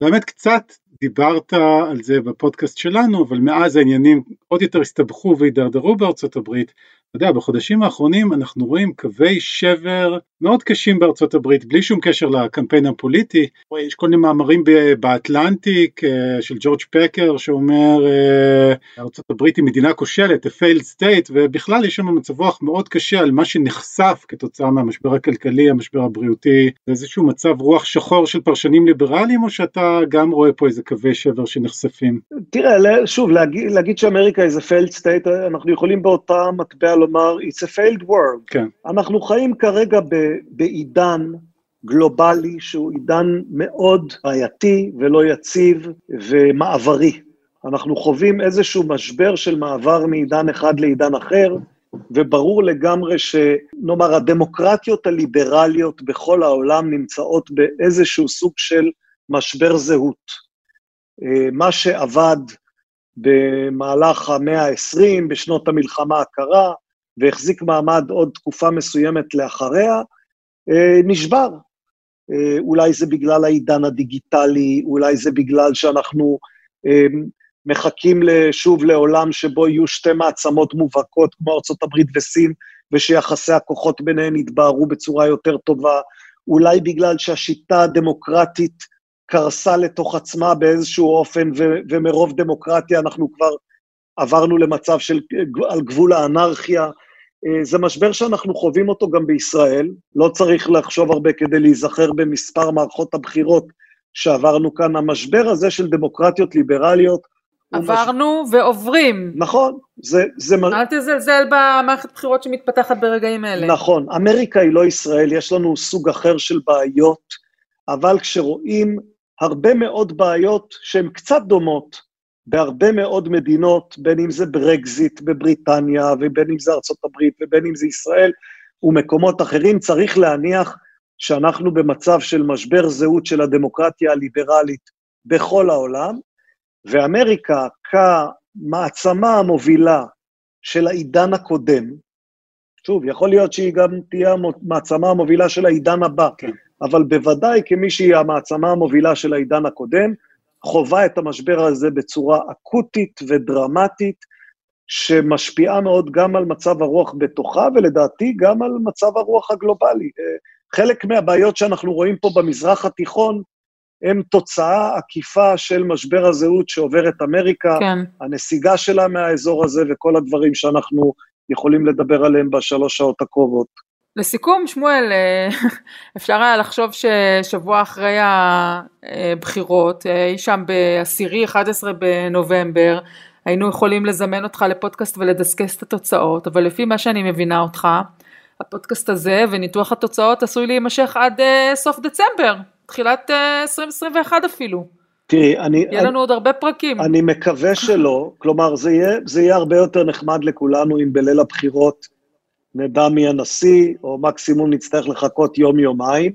באמת קצת דיברת על זה בפודקאסט שלנו, אבל מאז העניינים עוד יותר הסתבכו והידרדרו בארצות הברית. אתה יודע, בחודשים האחרונים אנחנו רואים קווי שבר מאוד קשים בארצות הברית, בלי שום קשר לקמפיין הפוליטי. יש כל מיני מאמרים באטלנטיק אה, של ג'ורג' פקר שאומר אה, ארצות הברית היא מדינה כושלת, a failed state, ובכלל יש שם מצב רוח מאוד קשה על מה שנחשף כתוצאה מהמשבר הכלכלי, המשבר הבריאותי, זה איזשהו מצב רוח שחור של פרשנים ליברליים, או שאתה גם רואה פה איזה קווי שבר שנחשפים? תראה, שוב, להגיד, להגיד שאמריקה היא failed state, אנחנו יכולים באותה מטבע לומר, it's a failed world. כן. אנחנו חיים כרגע ב... בעידן גלובלי שהוא עידן מאוד בעייתי ולא יציב ומעברי. אנחנו חווים איזשהו משבר של מעבר מעידן אחד לעידן אחר, וברור לגמרי שנאמר, הדמוקרטיות הליברליות בכל העולם נמצאות באיזשהו סוג של משבר זהות. אה, מה שעבד במהלך המאה ה-20, בשנות המלחמה הקרה, והחזיק מעמד עוד תקופה מסוימת לאחריה, אה, נשבר. אה, אולי זה בגלל העידן הדיגיטלי, אולי זה בגלל שאנחנו מחכים שוב לעולם שבו יהיו שתי מעצמות מובהקות כמו ארה"ב וסין, ושיחסי הכוחות ביניהן יתבהרו בצורה יותר טובה. אולי בגלל שהשיטה הדמוקרטית קרסה לתוך עצמה באיזשהו אופן, ו- ומרוב דמוקרטיה אנחנו כבר עברנו למצב של על גבול האנרכיה. אה, זה משבר שאנחנו חווים אותו גם בישראל, לא צריך לחשוב הרבה כדי להיזכר במספר מערכות הבחירות שעברנו כאן. המשבר הזה של דמוקרטיות ליברליות, עברנו מש... ועוברים. נכון, זה... זה אל תזלזל במערכת בחירות שמתפתחת ברגעים אלה. נכון, אמריקה היא לא ישראל, יש לנו סוג אחר של בעיות, אבל כשרואים הרבה מאוד בעיות שהן קצת דומות בהרבה מאוד מדינות, בין אם זה ברקזיט בבריטניה, ובין אם זה ארצות הברית, ובין אם זה ישראל, ומקומות אחרים, צריך להניח שאנחנו במצב של משבר זהות של הדמוקרטיה הליברלית בכל העולם, ואמריקה כמעצמה המובילה של העידן הקודם, שוב, יכול להיות שהיא גם תהיה המעצמה המובילה של העידן הבא, כן. אבל בוודאי כמי שהיא המעצמה המובילה של העידן הקודם, חווה את המשבר הזה בצורה אקוטית ודרמטית, שמשפיעה מאוד גם על מצב הרוח בתוכה, ולדעתי גם על מצב הרוח הגלובלי. חלק מהבעיות שאנחנו רואים פה במזרח התיכון, הם תוצאה עקיפה של משבר הזהות שעובר את אמריקה, כן. הנסיגה שלה מהאזור הזה וכל הדברים שאנחנו יכולים לדבר עליהם בשלוש שעות הקרובות. לסיכום, שמואל, אה, אפשר היה לחשוב ששבוע אחרי הבחירות, אה, אי שם בעשירי 11 בנובמבר, היינו יכולים לזמן אותך לפודקאסט ולדסקס את התוצאות, אבל לפי מה שאני מבינה אותך, הפודקאסט הזה וניתוח התוצאות עשוי להימשך עד אה, סוף דצמבר. תחילת 2021 אה, אפילו. תראי, אני... יהיה לנו עוד הרבה פרקים. אני מקווה שלא, כלומר, זה יהיה, זה יהיה הרבה יותר נחמד לכולנו אם בליל הבחירות נדע מי הנשיא, או מקסימום נצטרך לחכות יום-יומיים,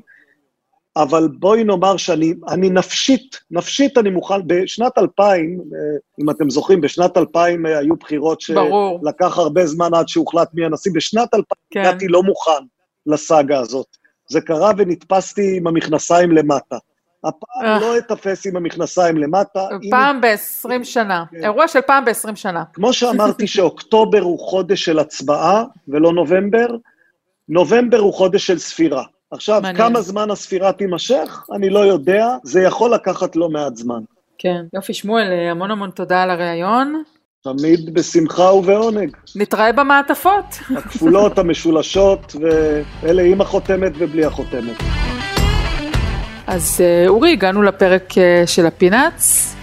אבל בואי נאמר שאני אני נפשית, נפשית אני מוכן, בשנת 2000, אה, אם אתם זוכרים, בשנת 2000 אה, היו בחירות שלקח הרבה זמן עד שהוחלט מי הנשיא, בשנת 2000 כן. הגעתי לא מוכן לסאגה הזאת. זה קרה ונתפסתי עם המכנסיים למטה. הפעם אה. לא אתפס עם המכנסיים למטה. פעם ב-20 שנה, כן. אירוע של פעם ב-20 שנה. כמו שאמרתי שאוקטובר הוא חודש של הצבעה ולא נובמבר, נובמבר הוא חודש של ספירה. עכשיו, מעניין. כמה זמן הספירה תימשך? אני לא יודע, זה יכול לקחת לא מעט זמן. כן, יופי שמואל, המון המון תודה על הריאיון. תמיד בשמחה ובעונג. נתראה במעטפות. הכפולות, המשולשות, ואלה עם החותמת ובלי החותמת. אז אה, אורי, הגענו לפרק אה, של ה peanuts.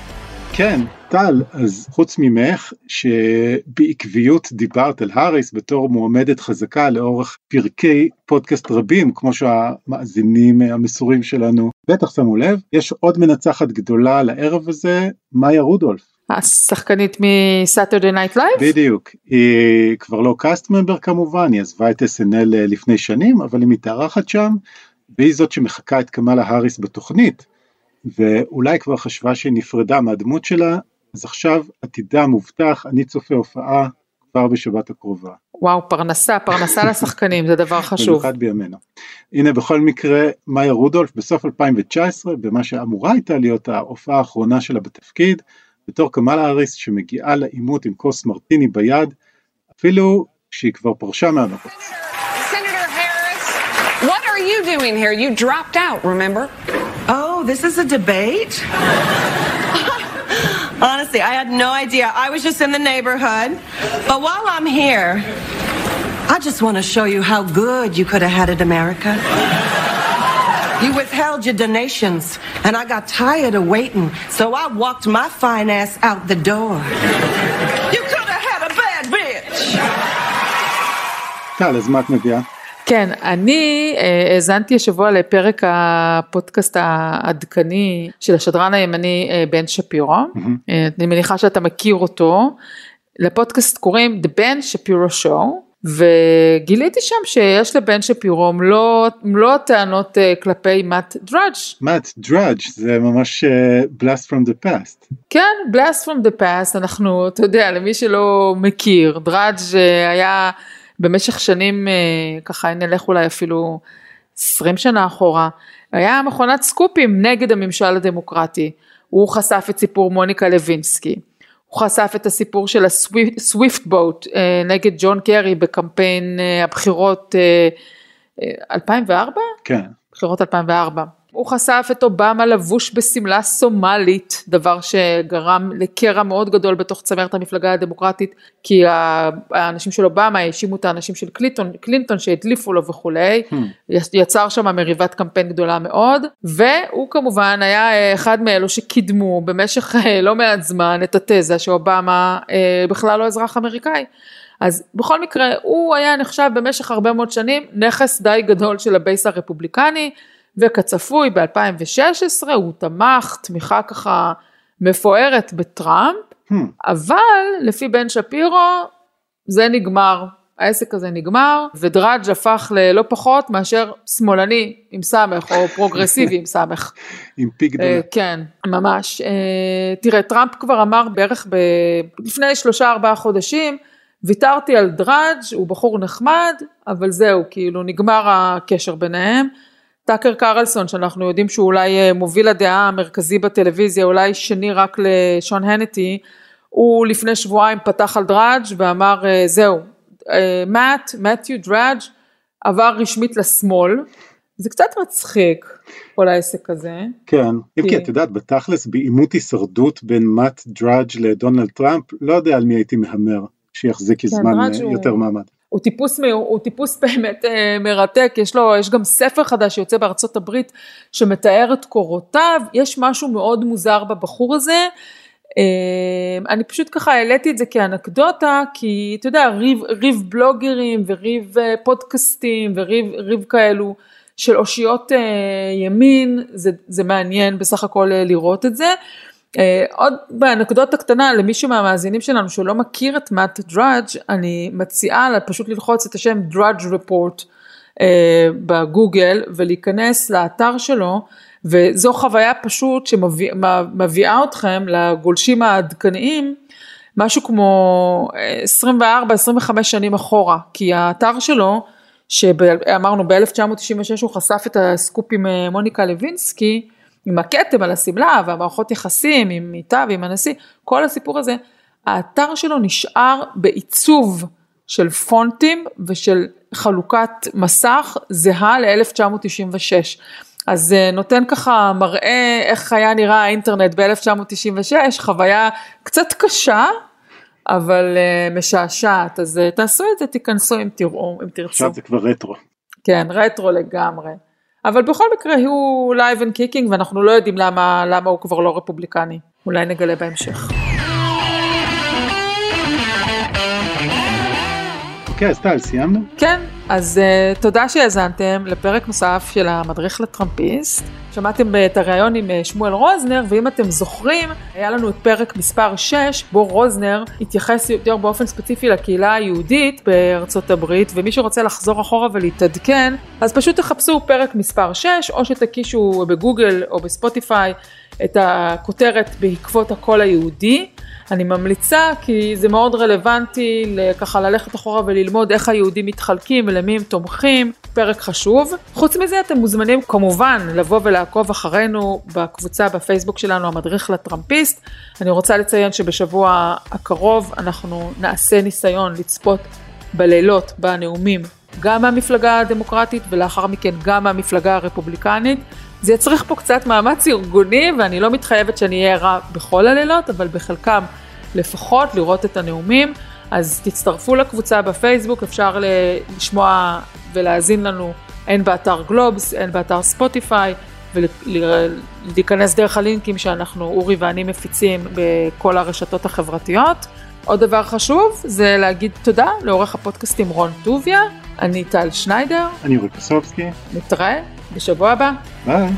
כן, טל, אז חוץ ממך, שבעקביות דיברת על האריס בתור מועמדת חזקה לאורך פרקי פודקאסט רבים, כמו שהמאזינים המסורים שלנו בטח שמו לב, יש עוד מנצחת גדולה לערב הזה, מאיה רודולף. השחקנית מ Saturday Night Live? בדיוק, היא כבר לא קאסט ממבר כמובן, היא עזבה את SNL לפני שנים, אבל היא מתארחת שם, והיא זאת שמחקה את קמאלה האריס בתוכנית, ואולי כבר חשבה שהיא נפרדה מהדמות שלה, אז עכשיו עתידה מובטח, אני צופה הופעה כבר בשבת הקרובה. וואו, פרנסה, פרנסה לשחקנים, זה דבר חשוב. במיוחד בימינו. הנה בכל מקרה, מאיה רודולף בסוף 2019, במה שאמורה הייתה להיות ההופעה האחרונה שלה בתפקיד, בתור קמאלה האריס שמגיעה לעימות עם כוס מרטיני ביד, אפילו שהיא כבר פרשה מהמרוץ. are you doing here? You dropped out, remember? Oh, this is a debate? Honestly, I had no idea. I was just in the neighborhood. But while I'm here, I just want to show you how good you could have had it, America. You withheld your donations, and I got tired of waiting, so I walked my fine ass out the door. You could have had a bad bitch. Καλεσμάκ με πια. כן, אני האזנתי השבוע לפרק הפודקאסט העדכני של השדרן הימני בן שפירו, mm-hmm. אני מניחה שאתה מכיר אותו, לפודקאסט קוראים The Ben Shapiro Show. וגיליתי שם שיש לבן שפירו מלוא, מלוא הטענות כלפי מאט דראג'. מאט דראג' זה ממש blast from the past. כן, blast from the past, אנחנו, אתה יודע, למי שלא מכיר, דראג' אה, היה במשך שנים, אה, ככה נלך אולי אפילו 20 שנה אחורה, היה מכונת סקופים נגד הממשל הדמוקרטי. הוא חשף את סיפור מוניקה לוינסקי. הוא חשף את הסיפור של ה Swift Boat אה, נגד ג'ון קרי בקמפיין אה, הבחירות 2004? אה, כן. בחירות 2004. הוא חשף את אובמה לבוש בשמלה סומלית, דבר שגרם לקרע מאוד גדול בתוך צמרת המפלגה הדמוקרטית, כי האנשים של אובמה האשימו את האנשים של קלינטון, קלינטון שהדליפו לו וכולי, hmm. יצר שם מריבת קמפיין גדולה מאוד, והוא כמובן היה אחד מאלו שקידמו במשך לא מעט זמן את התזה שאובמה אה, בכלל לא אזרח אמריקאי. אז בכל מקרה הוא היה נחשב במשך הרבה מאוד שנים נכס די גדול של ה base הרפובליקני, וכצפוי ב-2016 הוא תמך תמיכה ככה מפוארת בטראמפ, אהמ. אבל לפי בן שפירו זה נגמר, העסק הזה נגמר, ודראג' הפך ללא פחות מאשר שמאלני עם סמך, או פרוגרסיבי עם סמך. עם פי גדולה. Uh, כן, ממש. אה, תראה, טראמפ כבר אמר בערך ב... לפני שלושה ארבעה חודשים, ויתרתי על דראג', הוא בחור נחמד, אבל זהו, כאילו נגמר הקשר ביניהם. טאקר קרלסון שאנחנו יודעים שהוא אולי אה, מוביל הדעה המרכזי בטלוויזיה, אולי שני רק לשון האניטי, הוא לפני שבועיים פתח על דראג' ואמר אה, זהו, מאט, מתיו דראג' עבר רשמית לשמאל, זה קצת מצחיק כל העסק הזה. כן, אם כי את יודעת בתכלס בעימות הישרדות בין מאט דראג' לדונלד טראמפ, לא יודע על מי הייתי מהמר שיחזיק כן, זמן אה, יותר הוא... מעמד. הוא טיפוס, הוא טיפוס באמת אה, מרתק, יש לו, יש גם ספר חדש שיוצא בארצות הברית שמתאר את קורותיו, יש משהו מאוד מוזר בבחור הזה, אה, אני פשוט ככה העליתי את זה כאנקדוטה, כי אתה יודע, ריב, ריב בלוגרים וריב אה, פודקאסטים וריב כאלו של אושיות ימין, זה, זה מעניין בסך הכל לראות את זה. אה, עוד באנקדוטה קטנה למישהו מהמאזינים שלנו שלא מכיר את מאט דראג' אני מציעה לה פשוט ללחוץ את השם Drudge Report אה, בגוגל ולהיכנס לאתר שלו וזו חוויה פשוט שמביאה אתכם לגולשים העדכניים משהו כמו 24-25 שנים אחורה כי האתר שלו שאמרנו ב-1996 הוא חשף את הסקופ עם אה, מוניקה לוינסקי עם הכתם על השמלה והמערכות יחסים עם איתה ועם הנשיא, כל הסיפור הזה, האתר שלו נשאר בעיצוב של פונטים ושל חלוקת מסך זהה ל-1996. אז זה נותן ככה מראה איך היה נראה האינטרנט ב-1996, חוויה קצת קשה, אבל אה, משעשעת, אז אה, תעשו את זה, תיכנסו אם תראו, אם תרצו. עכשיו זה כבר רטרו. כן, רטרו לגמרי. אבל בכל מקרה הוא alive and kicking ואנחנו לא יודעים למה, למה הוא כבר לא רפובליקני. אולי נגלה בהמשך. אוקיי, אז טל, סיימנו? כן, אז אה, תודה שהאזנתם לפרק נוסף של המדריך לטראמפיסט. שמעתם את הריאיון עם אה, שמואל רוזנר, ואם אתם זוכרים, היה לנו את פרק מספר 6, בו רוזנר התייחס יותר באופן ספציפי לקהילה היהודית בארצות הברית, ומי שרוצה לחזור אחורה ולהתעדכן, אז פשוט תחפשו פרק מספר 6, או שתקישו בגוגל או בספוטיפיי את הכותרת בעקבות הקול היהודי. אני ממליצה כי זה מאוד רלוונטי ככה ללכת אחורה וללמוד איך היהודים מתחלקים ולמי הם תומכים, פרק חשוב. חוץ מזה אתם מוזמנים כמובן לבוא ולעקוב אחרינו בקבוצה בפייסבוק שלנו המדריך לטראמפיסט. אני רוצה לציין שבשבוע הקרוב אנחנו נעשה ניסיון לצפות בלילות בנאומים גם מהמפלגה הדמוקרטית ולאחר מכן גם מהמפלגה הרפובליקנית. זה יצריך פה קצת מאמץ ארגוני ואני לא מתחייבת שאני אהיה ערה בכל הלילות, אבל בחלקם לפחות לראות את הנאומים. אז תצטרפו לקבוצה בפייסבוק, אפשר לשמוע ולהאזין לנו הן באתר גלובס, הן באתר ספוטיפיי, ולהיכנס דרך הלינקים שאנחנו, אורי ואני מפיצים בכל הרשתות החברתיות. עוד דבר חשוב זה להגיד תודה לעורך הפודקאסטים רון טוביה, אני טל שניידר. אני אורי פסובסקי. נתראה Eu sou Boba. Bye.